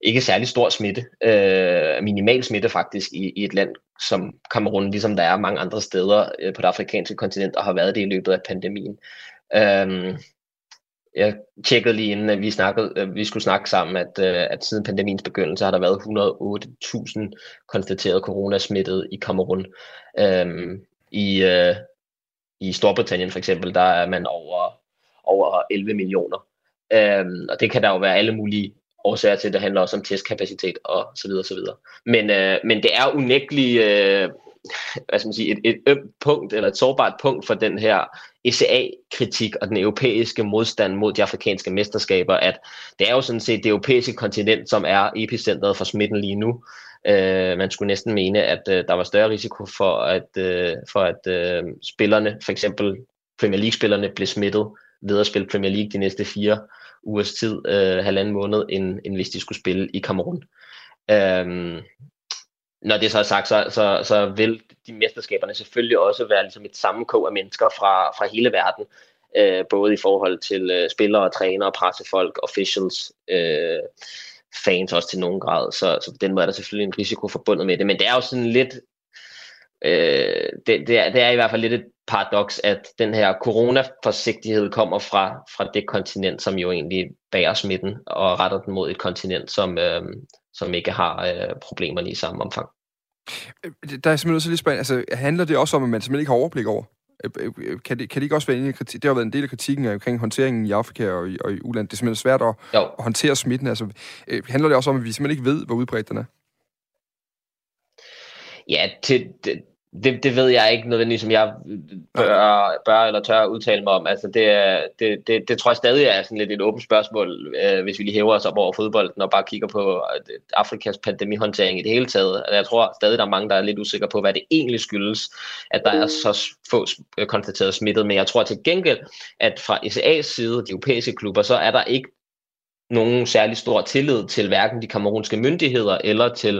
ikke særlig stor smitte, øh, minimal smitte faktisk i, i et land som Kamerun, ligesom der er mange andre steder øh, på det afrikanske kontinent, og har været det i løbet af pandemien. Øh, jeg tjekkede lige inden at vi, snakkede, øh, vi skulle snakke sammen, at, øh, at siden pandemiens begyndelse har der været 108.000 konstateret coronasmittede i Kamerun. Øh, I øh, i Storbritannien for eksempel, der er man over, over 11 millioner. Øhm, og det kan der jo være alle mulige årsager til, det handler også om testkapacitet og så videre, så videre. Men, øh, men det er unægteligt øh, hvad skal man sige, et, et ømt punkt, eller et sårbart punkt for den her ECA-kritik og den europæiske modstand mod de afrikanske mesterskaber, at det er jo sådan set det europæiske kontinent, som er epicentret for smitten lige nu. Øh, man skulle næsten mene, at øh, der var større risiko for, at, øh, for at øh, spillerne, for eksempel Premier League-spillerne, blev smittet ved at spille Premier League de næste fire ugers tid, øh, halvanden måned, end, end hvis de skulle spille i Kamerun. Øhm, når det så er sagt, så, så, så vil de mesterskaberne selvfølgelig også være ligesom et sammenkog af mennesker fra, fra hele verden, øh, både i forhold til øh, spillere, trænere, pressefolk, officials, øh, fans også til nogen grad. Så, så på den måde er der selvfølgelig en risiko forbundet med det. Men det er jo sådan lidt øh, det, det, er, det er i hvert fald lidt et paradoks, at den her coronaforsigtighed kommer fra, fra det kontinent, som jo egentlig bærer smitten og retter den mod et kontinent, som, øh, som ikke har øh, problemerne i samme omfang. Øh, der er simpelthen også lidt spændende. Altså, handler det også om, at man simpelthen ikke har overblik over? Øh, øh, kan det, kan det ikke også være en kritik? Det har været en del af kritikken omkring håndteringen i Afrika og i, og i Uland. Det er simpelthen svært at, at håndtere smitten. Altså, handler det også om, at vi simpelthen ikke ved, hvor udbredt den er? Ja, til, det, det ved jeg ikke nødvendigvis, som jeg bør, bør eller tør udtale mig om. Altså det, det, det, det tror jeg stadig er sådan lidt et åbent spørgsmål, øh, hvis vi lige hæver os op over fodbolden og bare kigger på øh, Afrikas pandemihåndtering i det hele taget. Altså, jeg tror stadig, der er mange, der er lidt usikre på, hvad det egentlig skyldes, at der er så få øh, konstateret smittet. Men jeg tror til gengæld, at fra ECA's side, de europæiske klubber, så er der ikke nogen særlig stor tillid til hverken de kamerunske myndigheder eller til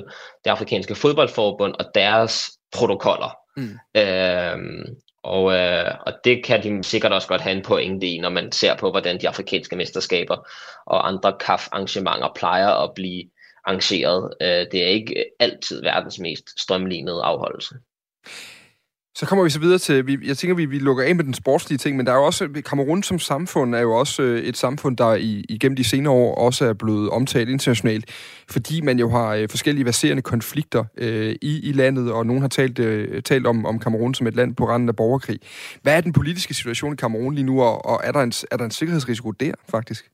det afrikanske fodboldforbund og deres protokoller. Mm. Øhm, og, øh, og det kan de sikkert også godt have en pointe i, når man ser på, hvordan de afrikanske mesterskaber og andre CAF-arrangementer plejer at blive arrangeret. Øh, det er ikke altid verdens mest strømlignede afholdelse. Så kommer vi så videre til, vi, jeg tænker, vi, vi lukker af med den sportslige ting, men der er jo også, Kamerun som samfund er jo også øh, et samfund, der i, igennem de senere år også er blevet omtalt internationalt, fordi man jo har øh, forskellige baserende konflikter øh, i, i landet, og nogen har talt, øh, talt om, om Kamerun som et land på randen af borgerkrig. Hvad er den politiske situation i Kamerun lige nu, og, og er, der en, er der en sikkerhedsrisiko der faktisk?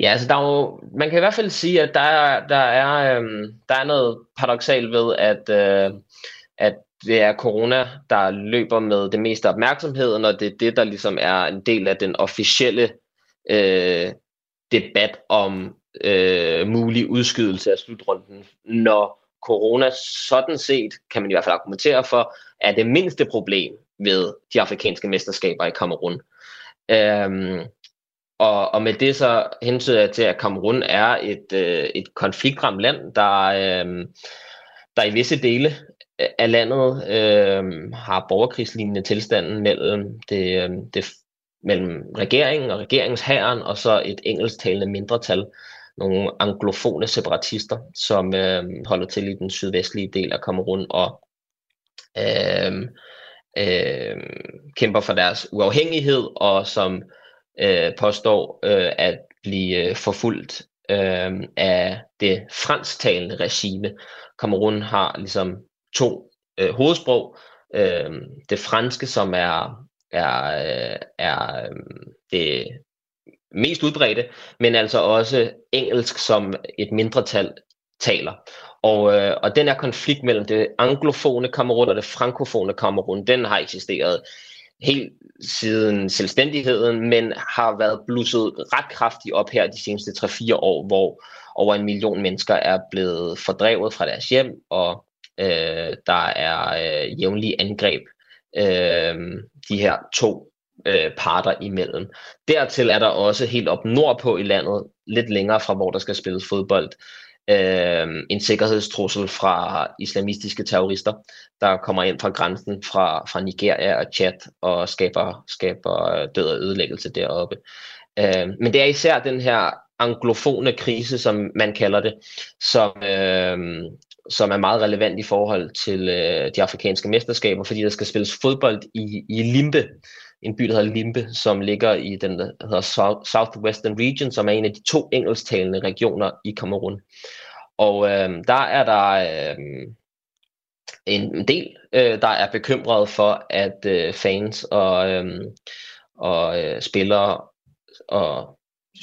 Ja, altså der er jo, man kan i hvert fald sige, at der er, der er, øhm, der er noget paradoxalt ved, at øh, at det er corona, der løber med det meste opmærksomhed, og det er det, der ligesom er en del af den officielle øh, debat om øh, mulig udskydelse af slutrunden, når corona sådan set, kan man i hvert fald argumentere for, er det mindste problem ved de afrikanske mesterskaber i Kamerun. Øhm, og, og med det så hensyder jeg til, at Kamerun er et, øh, et konfliktramt land, der, øh, der i visse dele af landet øh, har borgerkrigslignende tilstanden mellem, det, øh, det, mellem regeringen og regeringshæren og så et engelsktalende mindretal, nogle anglofone separatister, som øh, holder til i den sydvestlige del af Kamerun og øh, øh, kæmper for deres uafhængighed og som øh, påstår øh, at blive øh, forfulgt øh, af det fransktalende regime. Kamerun har ligesom to øh, hovedsprog. Øh, det franske, som er, er, øh, er øh, det mest udbredte, men altså også engelsk, som et mindretal taler. Og, øh, og den her konflikt mellem det anglofone Kamerun og det frankofone Kamerun, den har eksisteret helt siden selvstændigheden, men har været blusset ret kraftigt op her de seneste 3-4 år, hvor over en million mennesker er blevet fordrevet fra deres hjem, og Øh, der er øh, jævnlige angreb øh, de her to øh, parter imellem. Dertil er der også helt op nordpå i landet, lidt længere fra hvor der skal spilles fodbold, øh, en sikkerhedstrussel fra islamistiske terrorister, der kommer ind fra grænsen fra, fra Nigeria og Chad og skaber, skaber død og ødelæggelse deroppe. Øh, men det er især den her anglofone krise, som man kalder det, som, øh, som er meget relevant i forhold til øh, de afrikanske mesterskaber, fordi der skal spilles fodbold i, i Limbe, en by, der hedder Limbe, som ligger i den, der hedder South, Southwestern Region, som er en af de to engelsktalende regioner i Kamerun. Og øh, der er der øh, en del, øh, der er bekymret for, at øh, fans og, øh, og øh, spillere og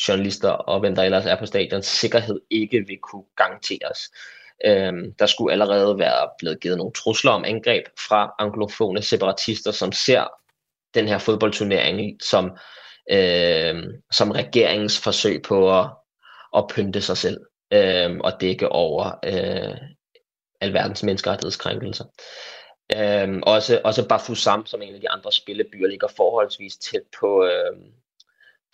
journalister og hvem der ellers er på stadion, sikkerhed ikke vil kunne garanteres. Øhm, der skulle allerede være blevet givet nogle trusler om angreb fra anglofone separatister, som ser den her fodboldturnering som, øh, som regeringens forsøg på at, at pynte sig selv øh, og dække over øh, alverdens menneskerettighedskrænkelser. Øhm, også, også Bafusam, som en af de andre spillebyer, ligger forholdsvis tæt på, øh,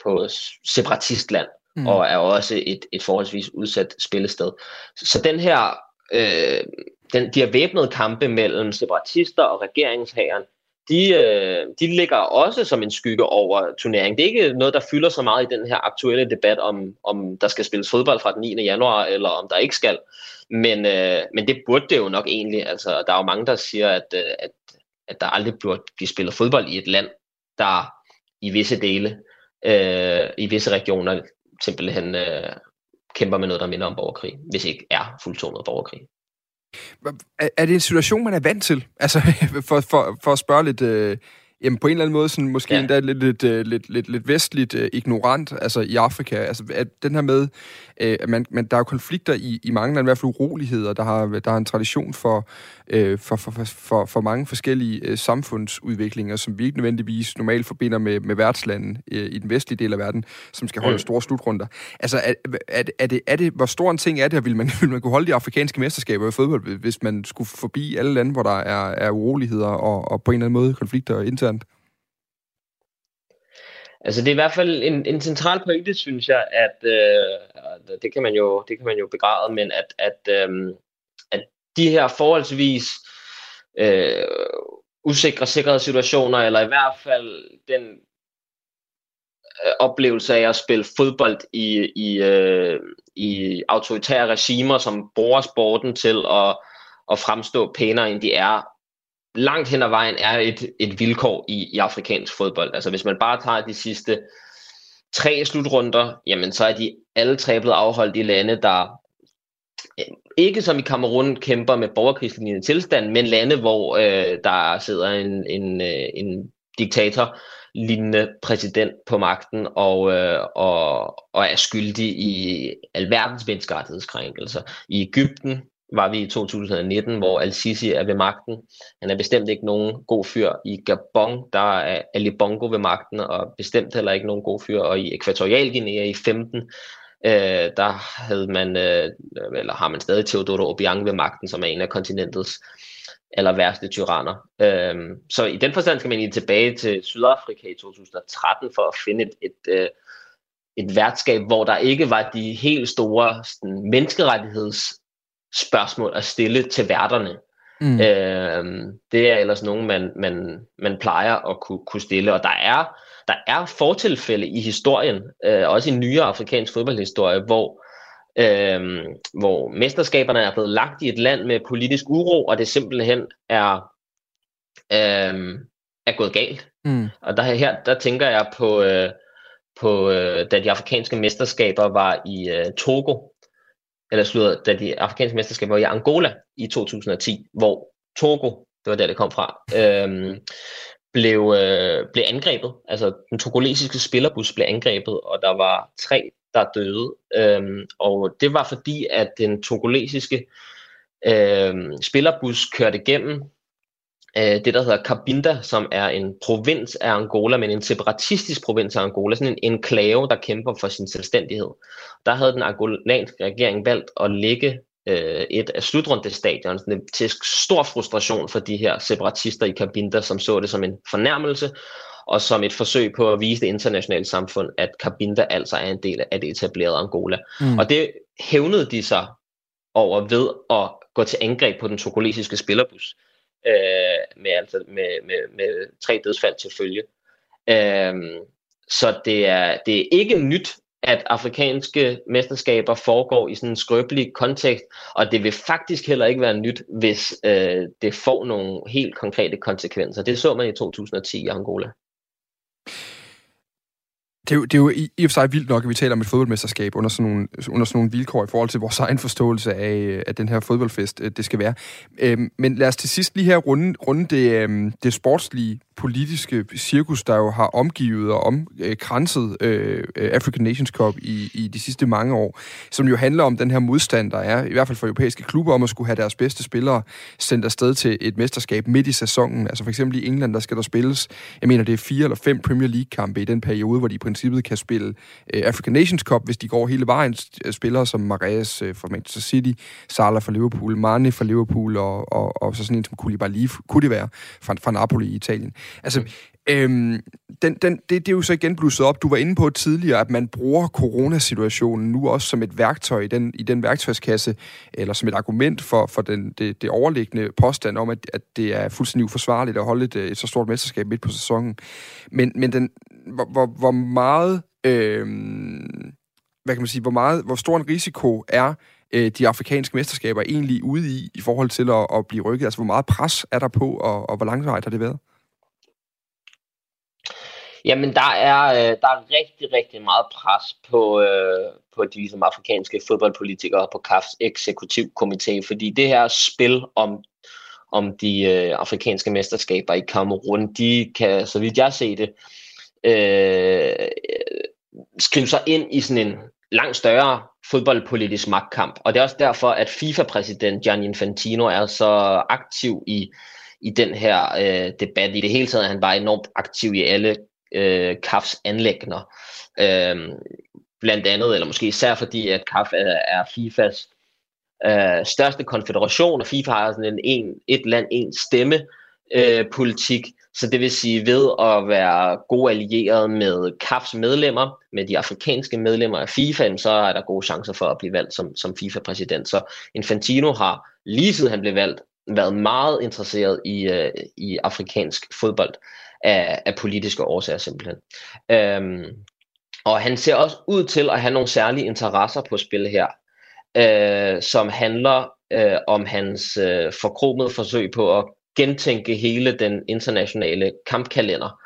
på separatistland, mm. og er også et, et forholdsvis udsat spillested. Så den her, øh, den, de her væbnede kampe mellem separatister og regeringshæren, de, øh, de ligger også som en skygge over turneringen. Det er ikke noget, der fylder så meget i den her aktuelle debat om, om der skal spilles fodbold fra den 9. januar, eller om der ikke skal. Men, øh, men det burde det jo nok egentlig. Altså, der er jo mange, der siger, at, øh, at, at der aldrig burde blive spillet fodbold i et land, der i visse dele, øh, i visse regioner, simpelthen øh, kæmper med noget, der minder om borgerkrig, hvis ikke er fuldtonet borgerkrig. Er, er det en situation, man er vant til? Altså, for, for, for at spørge lidt, øh, jamen på en eller anden måde sådan, måske ja. endda lidt, lidt, øh, lidt, lidt, lidt vestligt uh, ignorant, altså i Afrika. Altså at den her med, uh, man, man, der er jo konflikter i, i mange lande, i hvert fald uroligheder. Der har, der er en tradition for, uh, for, for, for, for mange forskellige uh, samfundsudviklinger, som vi ikke nødvendigvis normalt forbinder med, med værtslande uh, i den vestlige del af verden, som skal holde mm. store slutrunder. Altså er, er, er, det, er det, hvor stor en ting er det, og vil man, vil man kunne holde de afrikanske mesterskaber i fodbold, hvis man skulle forbi alle lande, hvor der er, er uroligheder og, og på en eller anden måde konflikter internt? Altså det er i hvert fald en, en central pointe, synes jeg, at øh, det kan man jo det kan man jo begræde, men at at, øh, at de her forholdsvis øh, usikre sikkerhedssituationer, eller i hvert fald den øh, oplevelse af at spille fodbold i, i, øh, i autoritære regimer, som bruger sporten til at, at fremstå pænere, end de er, langt hen ad vejen er et, et vilkår i, i afrikansk fodbold. Altså hvis man bare tager de sidste tre slutrunder, jamen så er de alle tre blevet afholdt i lande, der ikke som i Kamerun kæmper med borgerkrigslignende tilstand, men lande, hvor øh, der sidder en, en, øh, en diktator lignende præsident på magten og, øh, og, og er skyldig i alverdens menneskerettighedskrænkelser. I Ægypten var vi i 2019, hvor Al-Sisi er ved magten. Han er bestemt ikke nogen god fyr. I Gabon, der er Ali Bongo ved magten, og bestemt heller ikke nogen god fyr. Og i Ekvatorialguinea i 15, øh, der havde man, øh, eller har man stadig Teodoro Obiang ved magten, som er en af kontinentets aller værste tyranner. Øh, så i den forstand skal man lige tilbage til Sydafrika i 2013 for at finde et, et øh, et værtskab, hvor der ikke var de helt store sådan, menneskerettigheds spørgsmål at stille til værterne. Mm. Øh, det er ellers nogen, man, man, man plejer at kunne, kunne stille, og der er, der er fortilfælde i historien, øh, også i nyere afrikansk fodboldhistorie, hvor, øh, hvor mesterskaberne er blevet lagt i et land med politisk uro, og det simpelthen er, øh, er gået galt. Mm. Og der, her, der tænker jeg på, øh, på øh, da de afrikanske mesterskaber var i øh, Togo, eller slutter, da de afrikanske mesterskaber var i Angola i 2010, hvor Togo, det var der det kom fra, øhm, blev, øh, blev angrebet. Altså den togolesiske spillerbus blev angrebet, og der var tre, der døde. Øhm, og det var fordi, at den togolesiske øh, spillerbus kørte igennem det, der hedder Cabinda, som er en provins af Angola, men en separatistisk provins af Angola, sådan en enklave, der kæmper for sin selvstændighed. Der havde den angolanske regering valgt at lægge øh, et af slutrundestadion til stor frustration for de her separatister i Cabinda, som så det som en fornærmelse, og som et forsøg på at vise det internationale samfund, at Cabinda altså er en del af det etablerede Angola. Mm. Og det hævnede de sig over ved at gå til angreb på den togolesiske spillerbus øh, med, altså med, med, med tre dødsfald til følge. Øh, så det er, det er ikke nyt, at afrikanske mesterskaber foregår i sådan en skrøbelig kontekst, og det vil faktisk heller ikke være nyt, hvis øh, det får nogle helt konkrete konsekvenser. Det så man i 2010 i Angola det er, jo, det er jo i, i og for sig vildt nok, at vi taler om et fodboldmesterskab under sådan, nogle, under sådan nogle vilkår i forhold til vores egen forståelse af, øh, at den her fodboldfest, øh, det skal være. Øhm, men lad os til sidst lige her runde, runde det, øhm, det sportslige politiske cirkus, der jo har omgivet og omkranset øh, øh, African Nations Cup i, i de sidste mange år, som jo handler om den her modstand, der er, i hvert fald for europæiske klubber, om at skulle have deres bedste spillere sendt afsted til et mesterskab midt i sæsonen. Altså for eksempel i England, der skal der spilles, jeg mener det er fire eller fem Premier League-kampe i den periode, hvor de i princippet kan spille øh, African Nations Cup, hvis de går hele vejen. Øh, spillere som Marais øh, fra Manchester City, Salah fra Liverpool, Mane fra Liverpool og, og, og så sådan en som Koulibaly, kunne det være, fra, fra Napoli i Italien. Altså, Øhm, den, den, det, det er jo så igen blusset op. Du var inde på tidligere, at man bruger coronasituationen nu også som et værktøj i den, i den værktøjskasse, eller som et argument for, for den, det, det overliggende påstand om, at, at det er fuldstændig uforsvarligt at holde et, øh, et så stort mesterskab midt på sæsonen. Men, men den, hvor, hvor, hvor meget... Øhm, hvad kan man sige, hvor, meget, hvor stor en risiko er øh, de afrikanske mesterskaber egentlig ude i, i forhold til at, at blive rykket? Altså, hvor meget pres er der på, og, og hvor langvejt har det været? Jamen, der er, øh, der er rigtig, rigtig meget pres på, øh, på de ligesom, afrikanske fodboldpolitikere på CAFs eksekutivkomité, fordi det her spil om, om de øh, afrikanske mesterskaber i Kamerun, de kan, så vidt jeg ser det, øh, skrive sig ind i sådan en langt større fodboldpolitisk magtkamp. Og det er også derfor, at FIFA-præsident Gianni Infantino er så aktiv i, i den her øh, debat. I det hele taget er han bare enormt aktiv i alle øh, Kafs anlægner. Øh, blandt andet, eller måske især fordi, at CAF er, er FIFAs øh, største konfederation, og FIFA har sådan en, en et land, en stemme øh, politik. Så det vil sige, ved at være god allieret med KAFs medlemmer, med de afrikanske medlemmer af FIFA, så er der gode chancer for at blive valgt som, som FIFA-præsident. Så Infantino har lige siden han blev valgt, været meget interesseret i, øh, i afrikansk fodbold af, af politiske årsager simpelthen. Øhm, og han ser også ud til at have nogle særlige interesser på spil her, øh, som handler øh, om hans øh, forkromede forsøg på at gentænke hele den internationale kampkalender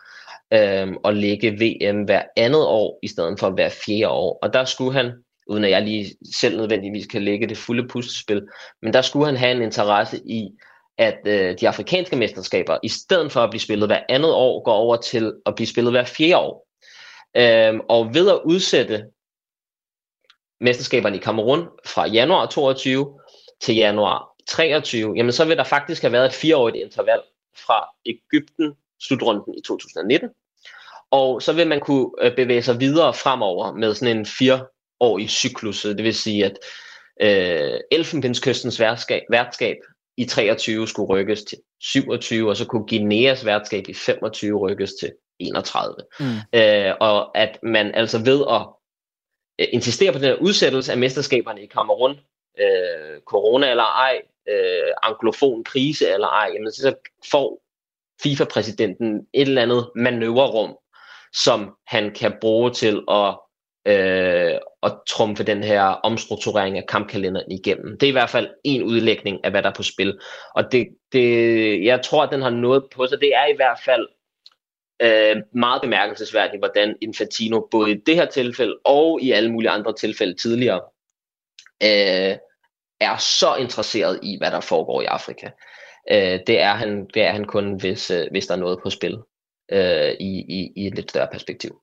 øh, og lægge VM hver andet år i stedet for hver fjerde år. Og der skulle han, uden at jeg lige selv nødvendigvis kan lægge det fulde puslespil, men der skulle han have en interesse i, at øh, de afrikanske mesterskaber, i stedet for at blive spillet hver andet år, går over til at blive spillet hver fjerde år. Øhm, og ved at udsætte mesterskaberne i Kamerun fra januar 22 til januar 23, jamen så vil der faktisk have været et fireårigt interval fra Ægypten slutrunden i 2019, og så vil man kunne øh, bevæge sig videre fremover med sådan en fire fireårig cyklus. Det vil sige, at øh, Elfenbenskystens værtskab, værtskab i 23 skulle rykkes til 27, og så kunne Guineas værtskab i 25 rykkes til 31. Mm. Øh, og at man altså ved at øh, insistere på den her udsættelse af mesterskaberne i Kamerun, øh, corona eller ej, øh, anglofon krise eller ej, jamen så får FIFA-præsidenten et eller andet manøvrerum, som han kan bruge til at, øh, at trumfe den her omstrukturering af kampkalenderen igennem. Det er i hvert fald en udlægning af, hvad der er på spil. Og det, det, jeg tror, at den har noget på sig. Det er i hvert fald øh, meget bemærkelsesværdigt, hvordan Infantino både i det her tilfælde og i alle mulige andre tilfælde tidligere øh, er så interesseret i, hvad der foregår i Afrika. Øh, det, er han, det er han kun, hvis, øh, hvis der er noget på spil øh, i, i, i et lidt større perspektiv.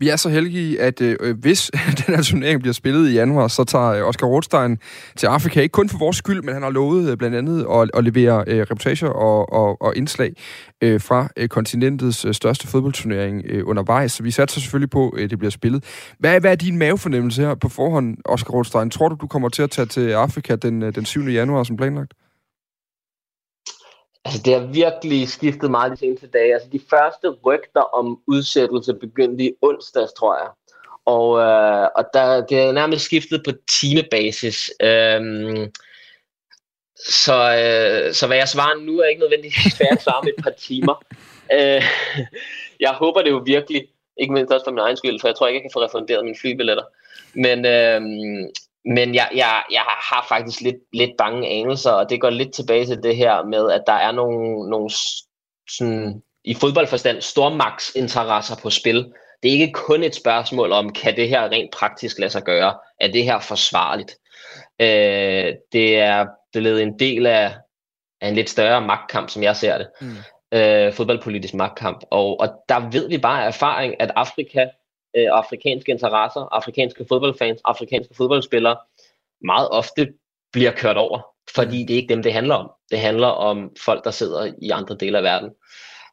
Vi er så heldige, at øh, øh hvis den her turnering bliver spillet i januar, så tager øh, Oscar Rothstein til Afrika. Ikke kun for vores skyld, men han har lovet øh, blandt andet at, at levere øh, reportager og, og, og indslag øh, fra øh, kontinentets øh, største fodboldturnering øh, undervejs. Så vi satser selvfølgelig på, at øh, det bliver spillet. Hvad, hvad er din mavefornemmelse her på forhånd, Oscar Rothstein? Tror du, du kommer til at tage til Afrika den, øh, den 7. januar som planlagt? Altså, det har virkelig skiftet meget de seneste dage. Altså, de første rygter om udsættelse begyndte i onsdags, tror jeg. Og, øh, og der, det er nærmest skiftet på timebasis. Øhm, så, øh, så hvad jeg svarer nu er ikke nødvendigvis færdigt svare med et par timer. Øh, jeg håber det jo virkelig, ikke mindst også for min egen skyld, for jeg tror ikke, jeg kan få refunderet mine flybilletter. Men, øh, men jeg, jeg, jeg har faktisk lidt, lidt bange anelser, og det går lidt tilbage til det her med, at der er nogle, nogle sådan, i fodboldforstand stormagtsinteresser på spil. Det er ikke kun et spørgsmål om, kan det her rent praktisk lade sig gøre? Er det her forsvarligt? Øh, det er blevet en del af, af en lidt større magtkamp, som jeg ser det. Mm. Øh, fodboldpolitisk magtkamp. Og, og der ved vi bare af erfaring, at Afrika øh, afrikanske interesser, afrikanske fodboldfans, afrikanske fodboldspillere meget ofte bliver kørt over, fordi det er ikke dem, det handler om. Det handler om folk, der sidder i andre dele af verden.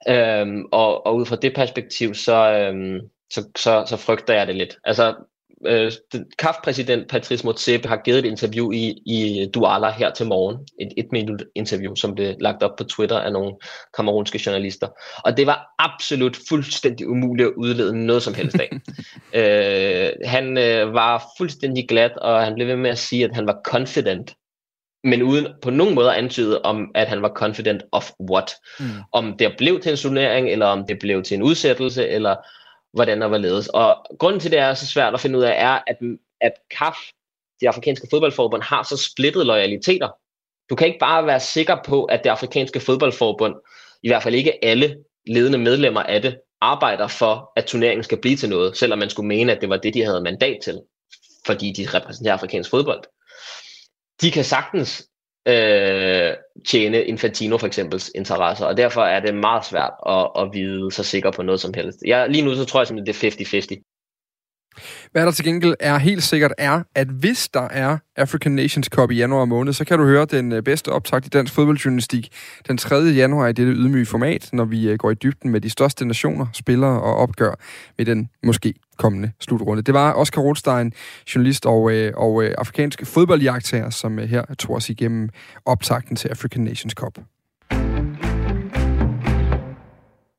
Øhm, og, og ud fra det perspektiv, så, øhm, så, så, så frygter jeg det lidt. Altså, øh, CAF-præsident Patrice Motsepe har givet et interview i, i Douala her til morgen. Et et minut interview, som blev lagt op på Twitter af nogle kamerunske journalister. Og det var absolut fuldstændig umuligt at udlede noget som helst af. øh, han øh, var fuldstændig glad, og han blev ved med at sige, at han var confident men uden på nogen måde at antyde om, at han var confident of what. Mm. Om det blev til en turnering, eller om det blev til en udsættelse, eller hvordan der var ledes. Og grunden til, det er så svært at finde ud af, er, at, at CAF, det afrikanske fodboldforbund, har så splittet loyaliteter. Du kan ikke bare være sikker på, at det afrikanske fodboldforbund, i hvert fald ikke alle ledende medlemmer af det, arbejder for, at turneringen skal blive til noget, selvom man skulle mene, at det var det, de havde mandat til, fordi de repræsenterer afrikansk fodbold de kan sagtens øh, tjene Infantino for eksempel interesser, og derfor er det meget svært at, at vide så sikker på noget som helst. Jeg, lige nu så tror jeg simpelthen, det er 50-50. Hvad der til gengæld er helt sikkert er, at hvis der er African Nations Cup i januar måned, så kan du høre den øh, bedste optakt i dansk fodboldjournalistik den 3. januar i dette ydmyge format, når vi øh, går i dybden med de største nationer, spillere og opgør med den måske kommende slutrunde. Det var Oscar Rothstein, journalist og, øh, og øh, afrikansk fodboldjagtager, som øh, her tog os igennem optakten til African Nations Cup.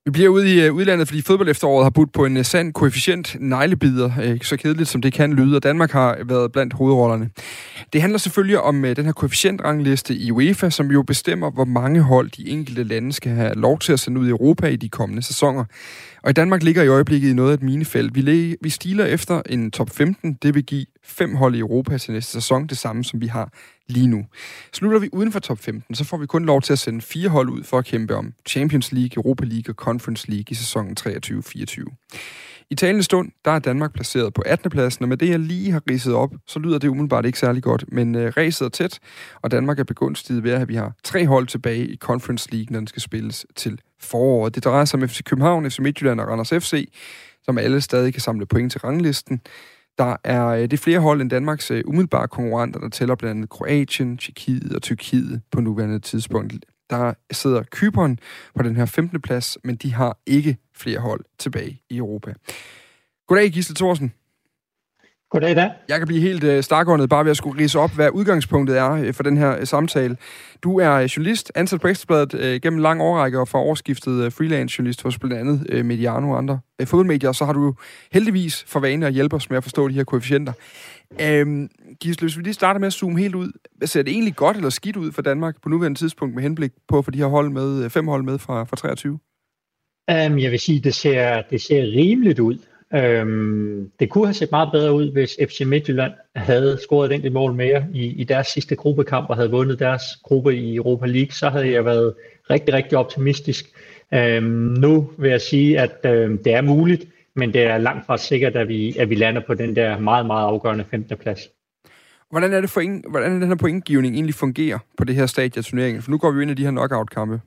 Vi bliver ude i øh, udlandet, fordi fodbold efteråret har budt på en sand koefficient neglebider, så kedeligt som det kan lyde, og Danmark har været blandt hovedrollerne. Det handler selvfølgelig om den her koefficientrangliste i UEFA, som jo bestemmer, hvor mange hold de enkelte lande skal have lov til at sende ud i Europa i de kommende sæsoner. Og i Danmark ligger i øjeblikket i noget af et minefelt. Vi, vi stiler efter en top 15. Det vil give fem hold i Europa til næste sæson, det samme som vi har lige nu. Slutter vi uden for top 15, så får vi kun lov til at sende fire hold ud for at kæmpe om Champions League, Europa League og Conference League i sæsonen 23-24. I talende stund, der er Danmark placeret på 18. pladsen, og med det, jeg lige har ridset op, så lyder det umiddelbart ikke særlig godt, men øh, ræset er tæt, og Danmark er begunstiget ved, at vi har tre hold tilbage i Conference League, når den skal spilles til foråret. Det drejer sig om FC København, FC Midtjylland og Randers FC, som alle stadig kan samle point til ranglisten. Der er øh, det er flere hold end Danmarks øh, umiddelbare konkurrenter, der tæller blandt andet Kroatien, Tjekkiet og Tyrkiet på nuværende tidspunkt. Der sidder Kypern på den her 15. plads, men de har ikke flere hold tilbage i Europa. Goddag, Gisle Thorsen. Goddag da. Jeg kan blive helt øh, stakåndet bare ved at skulle rise op, hvad udgangspunktet er øh, for den her øh, samtale. Du er øh, journalist, ansat på Ekstrabladet øh, gennem lang årrække og for overskiftet øh, freelance journalist hos blandt andet øh, Mediano og andre øh, fodboldmedier. Så har du heldigvis for vane at hjælpe os med at forstå de her koefficienter. Øhm, Gisle, hvis vi lige starter med at zoome helt ud. Ser det egentlig godt eller skidt ud for Danmark på nuværende tidspunkt med henblik på at få de her hold med, øh, fem hold med fra, fra 23? Um, øhm, jeg vil sige, det ser, det ser rimeligt ud. Um, det kunne have set meget bedre ud, hvis FC Midtjylland havde scoret et enkelt mål mere i, i deres sidste gruppekamp og havde vundet deres gruppe i Europa League. Så havde jeg været rigtig, rigtig optimistisk. Um, nu vil jeg sige, at um, det er muligt, men det er langt fra sikkert, at vi, at vi lander på den der meget, meget afgørende 15. plads. Hvordan er det for en, hvordan er den her pointgivning egentlig fungerer på det her stadie af turneringen? For nu går vi ind i de her knockout-kampe.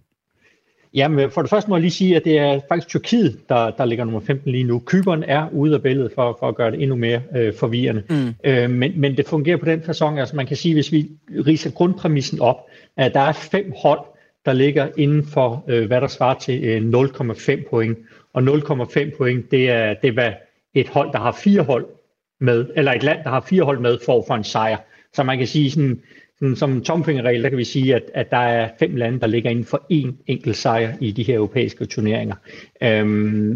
Jamen, for det første må jeg lige sige, at det er faktisk Tyrkiet, der, der ligger nummer 15 lige nu. Kyberen er ude af billedet for, for at gøre det endnu mere øh, forvirrende. Mm. Øh, men, men det fungerer på den fasong, altså man kan sige, hvis vi riser grundpræmissen op, at der er fem hold, der ligger inden for, øh, hvad der svarer til øh, 0,5 point. Og 0,5 point, det er, det er, hvad et hold, der har fire hold med, eller et land, der har fire hold med, for for en sejr. Så man kan sige sådan, sådan som tomfingerregel, der kan vi sige, at, at der er fem lande, der ligger inden for én enkelt sejr i de her europæiske turneringer. Øhm,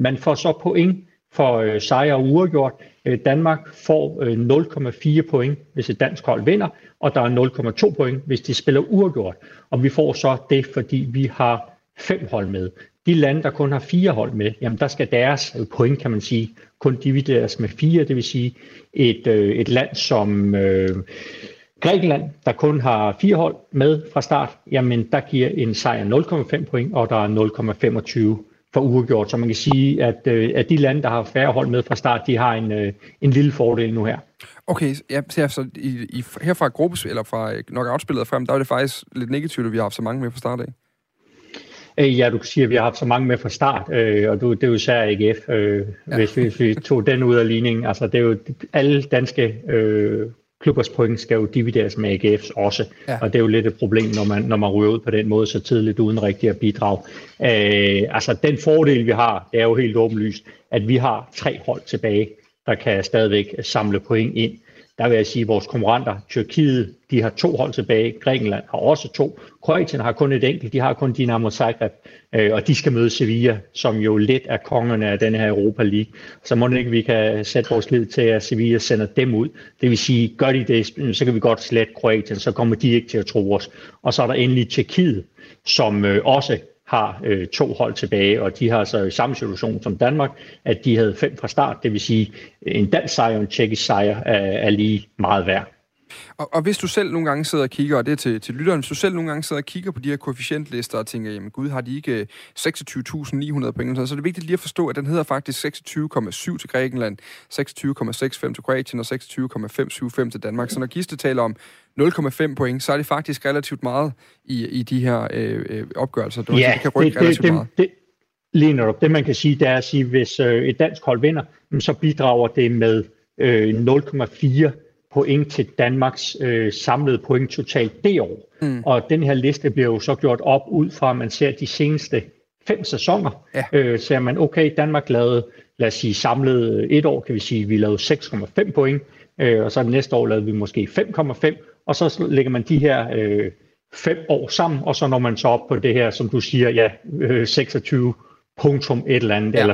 man får så point for øh, sejr og uafgjort. Øh, Danmark får øh, 0,4 point, hvis et dansk hold vinder, og der er 0,2 point, hvis de spiller uafgjort. Og vi får så det, fordi vi har fem hold med. De lande, der kun har fire hold med, jamen der skal deres øh, point, kan man sige, kun divideres med fire. Det vil sige, et, øh, et land som øh, Grækenland, der kun har fire hold med fra start, jamen der giver en sejr 0,5 point, og der er 0,25 for uafgjort. Så man kan sige, at, øh, at de lande, der har færre hold med fra start, de har en, øh, en lille fordel nu her. Okay, ja, så i, i, her fra gruppes, eller fra øh, knockout-spillet frem, der er det faktisk lidt negativt, at vi har haft så mange med fra start af. Øh, ja, du kan sige, at vi har haft så mange med fra start, øh, og du, det er jo især AGF, øh, ja. hvis, vi, hvis vi tog den ud af ligningen. Altså, det er jo alle danske øh, klubbers point skal jo divideres med AGF's også, ja. og det er jo lidt et problem, når man, når man ryger ud på den måde så tidligt uden rigtig at bidrage. Øh, altså, den fordel, vi har, det er jo helt åbenlyst, at vi har tre hold tilbage der kan stadigvæk samle point ind der vil jeg sige, at vores konkurrenter, Tyrkiet, de har to hold tilbage, Grækenland har også to, Kroatien har kun et enkelt, de har kun Dinamo Zagreb, øh, og de skal møde Sevilla, som jo lidt er kongerne af den her Europa League. Så må det ikke, vi kan sætte vores lid til, at Sevilla sender dem ud. Det vil sige, gør de det, så kan vi godt slette Kroatien, så kommer de ikke til at tro os. Og så er der endelig Tjekkiet, som øh, også har øh, to hold tilbage, og de har så i samme situation som Danmark, at de havde fem fra start, det vil sige en dansk sejr og en tjekkisk sejr er, er lige meget værd. Og, og hvis du selv nogle gange sidder og kigger, og det er til, til lytteren, hvis du selv nogle gange sidder og kigger på de her koefficientlister og tænker, jamen gud, har de ikke 26.900 point, så er det vigtigt lige at forstå, at den hedder faktisk 26,7 til Grækenland, 26,65 til Kroatien og 26,575 til Danmark. Så når Giste taler om 0,5 point, så er det faktisk relativt meget i, i de her øh, øh opgørelser. Det, ja, det kan rykke det, relativt det, meget. Det, lige netop. Det man kan sige, det er at sige, hvis øh, et dansk hold vinder, så bidrager det med øh, 0,4 point til Danmarks øh, samlede point totalt det år. Mm. Og den her liste bliver jo så gjort op ud fra, at man ser de seneste fem sæsoner. Ja. Øh, ser man, okay, Danmark lavede, lad os sige, samlet et år, kan vi sige, vi lavede 6,5 point, øh, og så næste år lavede vi måske 5,5, og så lægger man de her øh, fem år sammen, og så når man så op på det her, som du siger, ja, øh, 26 punktum et eller andet, ja. eller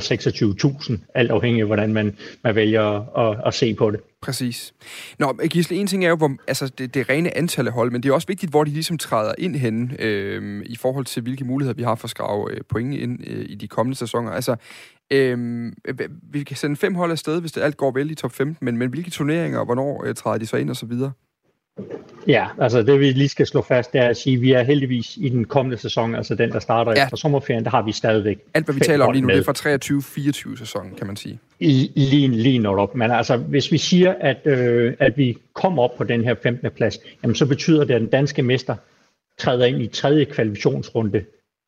26.000, alt afhængig af, hvordan man, man vælger at, at se på det. Præcis. Nå, Gisle, en ting er jo hvor, altså, det, det rene antal af hold, men det er også vigtigt, hvor de ligesom træder ind hen øh, i forhold til, hvilke muligheder vi har for at skrave øh, point ind øh, i de kommende sæsoner. Altså, øh, vi kan sende fem hold afsted, hvis det alt går vel i top 15, men, men hvilke turneringer, hvornår øh, træder de så ind og så videre? Ja, altså det vi lige skal slå fast, det er at sige, at vi er heldigvis i den kommende sæson, altså den, der starter ja. efter sommerferien, der har vi stadigvæk Alt, hvad vi taler om lige nu, med. det er fra 23-24 sæsonen, kan man sige. Lige, lige når op. Men altså, hvis vi siger, at, øh, at vi kommer op på den her 15. plads, jamen så betyder det, at den danske mester træder ind i tredje kvalifikationsrunde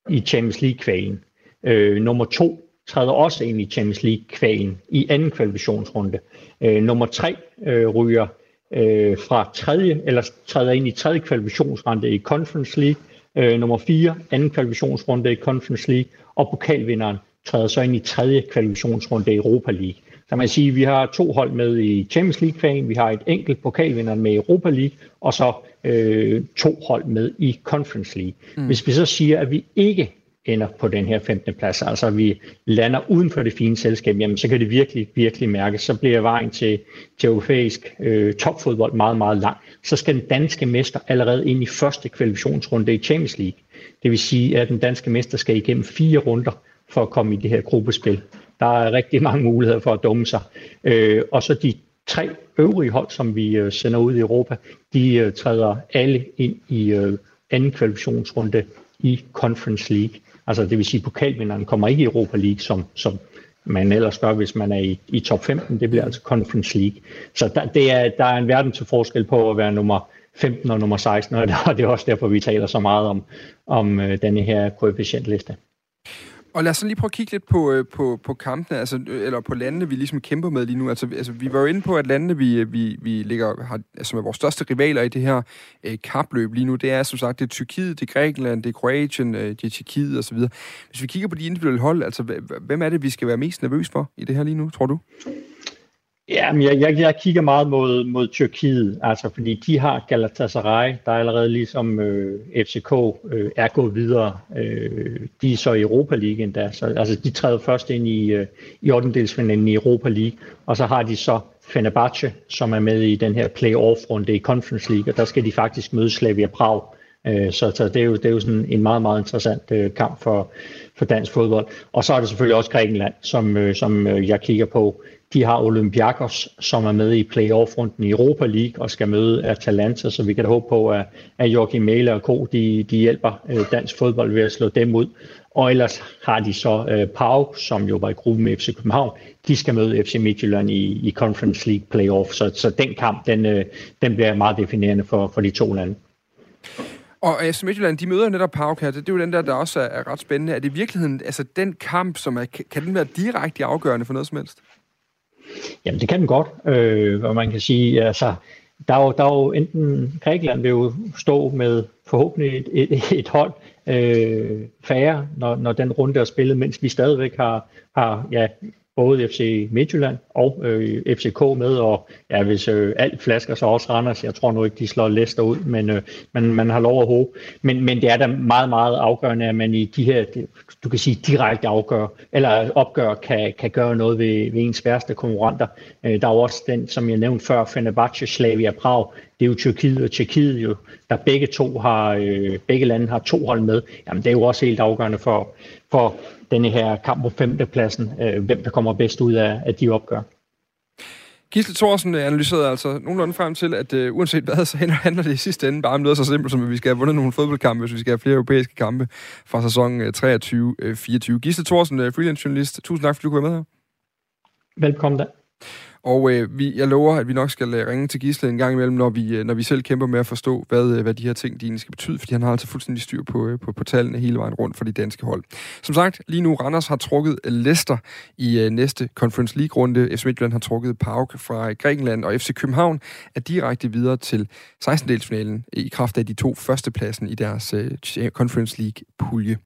i Champions League-kvalen. Øh, nummer to træder også ind i Champions League-kvalen i anden kvalifikationsrunde. Øh, nummer tre øh, ryger øh, fra tredje, eller træder ind i tredje kvalifikationsrunde i Conference League, øh, nummer 4, anden kvalifikationsrunde i Conference League, og pokalvinderen træder så ind i tredje kvalifikationsrunde i Europa League. Så man siger, at vi har to hold med i Champions League-kvagen, vi har et enkelt pokalvinder med i Europa League, og så øh, to hold med i Conference League. Mm. Hvis vi så siger, at vi ikke ender på den her 15. plads, altså vi lander uden for det fine selskab, jamen så kan det virkelig, virkelig mærkes. Så bliver vejen til, til europæisk øh, topfodbold meget, meget lang. Så skal den danske mester allerede ind i første kvalifikationsrunde i Champions League. Det vil sige, at den danske mester skal igennem fire runder for at komme i det her gruppespil. Der er rigtig mange muligheder for at dumme sig. Øh, og så de tre øvrige hold, som vi øh, sender ud i Europa, de øh, træder alle ind i øh, anden kvalifikationsrunde i Conference League. Altså det vil sige, at pokalvinderen kommer ikke i Europa League, som, som man ellers gør, hvis man er i, i top 15. Det bliver altså Conference League. Så der, det er, der er en verden til forskel på at være nummer 15 og nummer 16, og det er også derfor, vi taler så meget om, om øh, denne her koefficientliste. Og lad os så lige prøve at kigge lidt på, øh, på, på kampene, altså, øh, eller på landene, vi ligesom kæmper med lige nu. Altså, altså vi var jo inde på, at landene, vi, øh, vi, vi ligger, har, altså, som er vores største rivaler i det her øh, kapløb lige nu, det er som sagt, det er Tyrkiet, det er Grækenland, det er Kroatien, øh, det er Tyrkiet osv. Hvis vi kigger på de individuelle hold, altså hvem er det, vi skal være mest nervøs for i det her lige nu, tror du? Ja, men jeg, jeg, jeg kigger meget mod, mod Tyrkiet, altså fordi de har Galatasaray, der er allerede ligesom øh, FCK øh, er gået videre. Øh, de er så i Europa League endda, så altså de træder først ind i, øh, i 8. i Europa League, og så har de så Fenerbahce, som er med i den her playoff-runde i Conference League, og der skal de faktisk møde Slavia Prag. Øh, så, så det er jo, det er jo sådan en meget, meget interessant øh, kamp for, for dansk fodbold. Og så er det selvfølgelig også Grækenland, som, øh, som øh, jeg kigger på. De har Olympiakos, som er med i playoff-runden i Europa League og skal møde Atalanta, så vi kan da håbe på, at, at Joachim Mæle og Co. De, de hjælper øh, dansk fodbold ved at slå dem ud. Og ellers har de så øh, Pau, som jo var i gruppen med FC København. De skal møde FC Midtjylland i, i Conference League playoff, så, så den kamp, den, øh, den bliver meget definerende for, for de to lande. Og øh, FC Midtjylland, de møder netop Pauk her. Det er jo den der, der også er, er ret spændende. Er det i virkeligheden, altså den kamp, som er, kan den være direkte afgørende for noget som helst? Jamen, det kan den godt, øh, og man kan sige, altså, der er, jo, der er jo enten, Grækenland vil jo stå med forhåbentlig et, et, et hold øh, færre, når, når den runde er spillet, mens vi stadigvæk har, har ja, både FC Midtjylland og øh, FCK med, og ja, hvis øh, alt flasker så også Randers, jeg tror nu ikke, de slår Leicester ud, men øh, man, man har lov at håbe. Men, men det er da meget, meget afgørende, at man i de her, du kan sige direkte afgør, eller opgør, kan, kan gøre noget ved, ved ens værste konkurrenter. Øh, der er også den, som jeg nævnte før, Fenerbahce, Slavia Prag, det er jo Tyrkiet og Tjekkiet jo, der begge to har, øh, begge lande har to hold med. Jamen det er jo også helt afgørende for, for denne her kamp på femtepladsen, øh, hvem der kommer bedst ud af, af de opgør. Gisle Thorsen analyserede altså nogenlunde frem til, at uh, uanset hvad, så handler det i sidste ende bare om noget så simpelt som, at vi skal have vundet nogle fodboldkampe, hvis vi skal have flere europæiske kampe fra sæson 23-24. Uh, Gisle Thorsen, uh, freelance journalist, tusind tak, fordi du kunne være med her. Velkommen da. Og øh, vi, jeg lover, at vi nok skal øh, ringe til Gisle en gang imellem, når vi, øh, når vi selv kæmper med at forstå, hvad, øh, hvad de her ting de egentlig skal betyde, fordi han har altså fuldstændig styr på, øh, på, på tallene hele vejen rundt for de danske hold. Som sagt, lige nu Randers har trukket øh, Leicester i øh, næste Conference League-runde. FC Midtjylland har trukket PAOK fra Grækenland, og FC København er direkte videre til 16-delsfinalen i kraft af de to førstepladsen i deres øh, Conference League-pulje.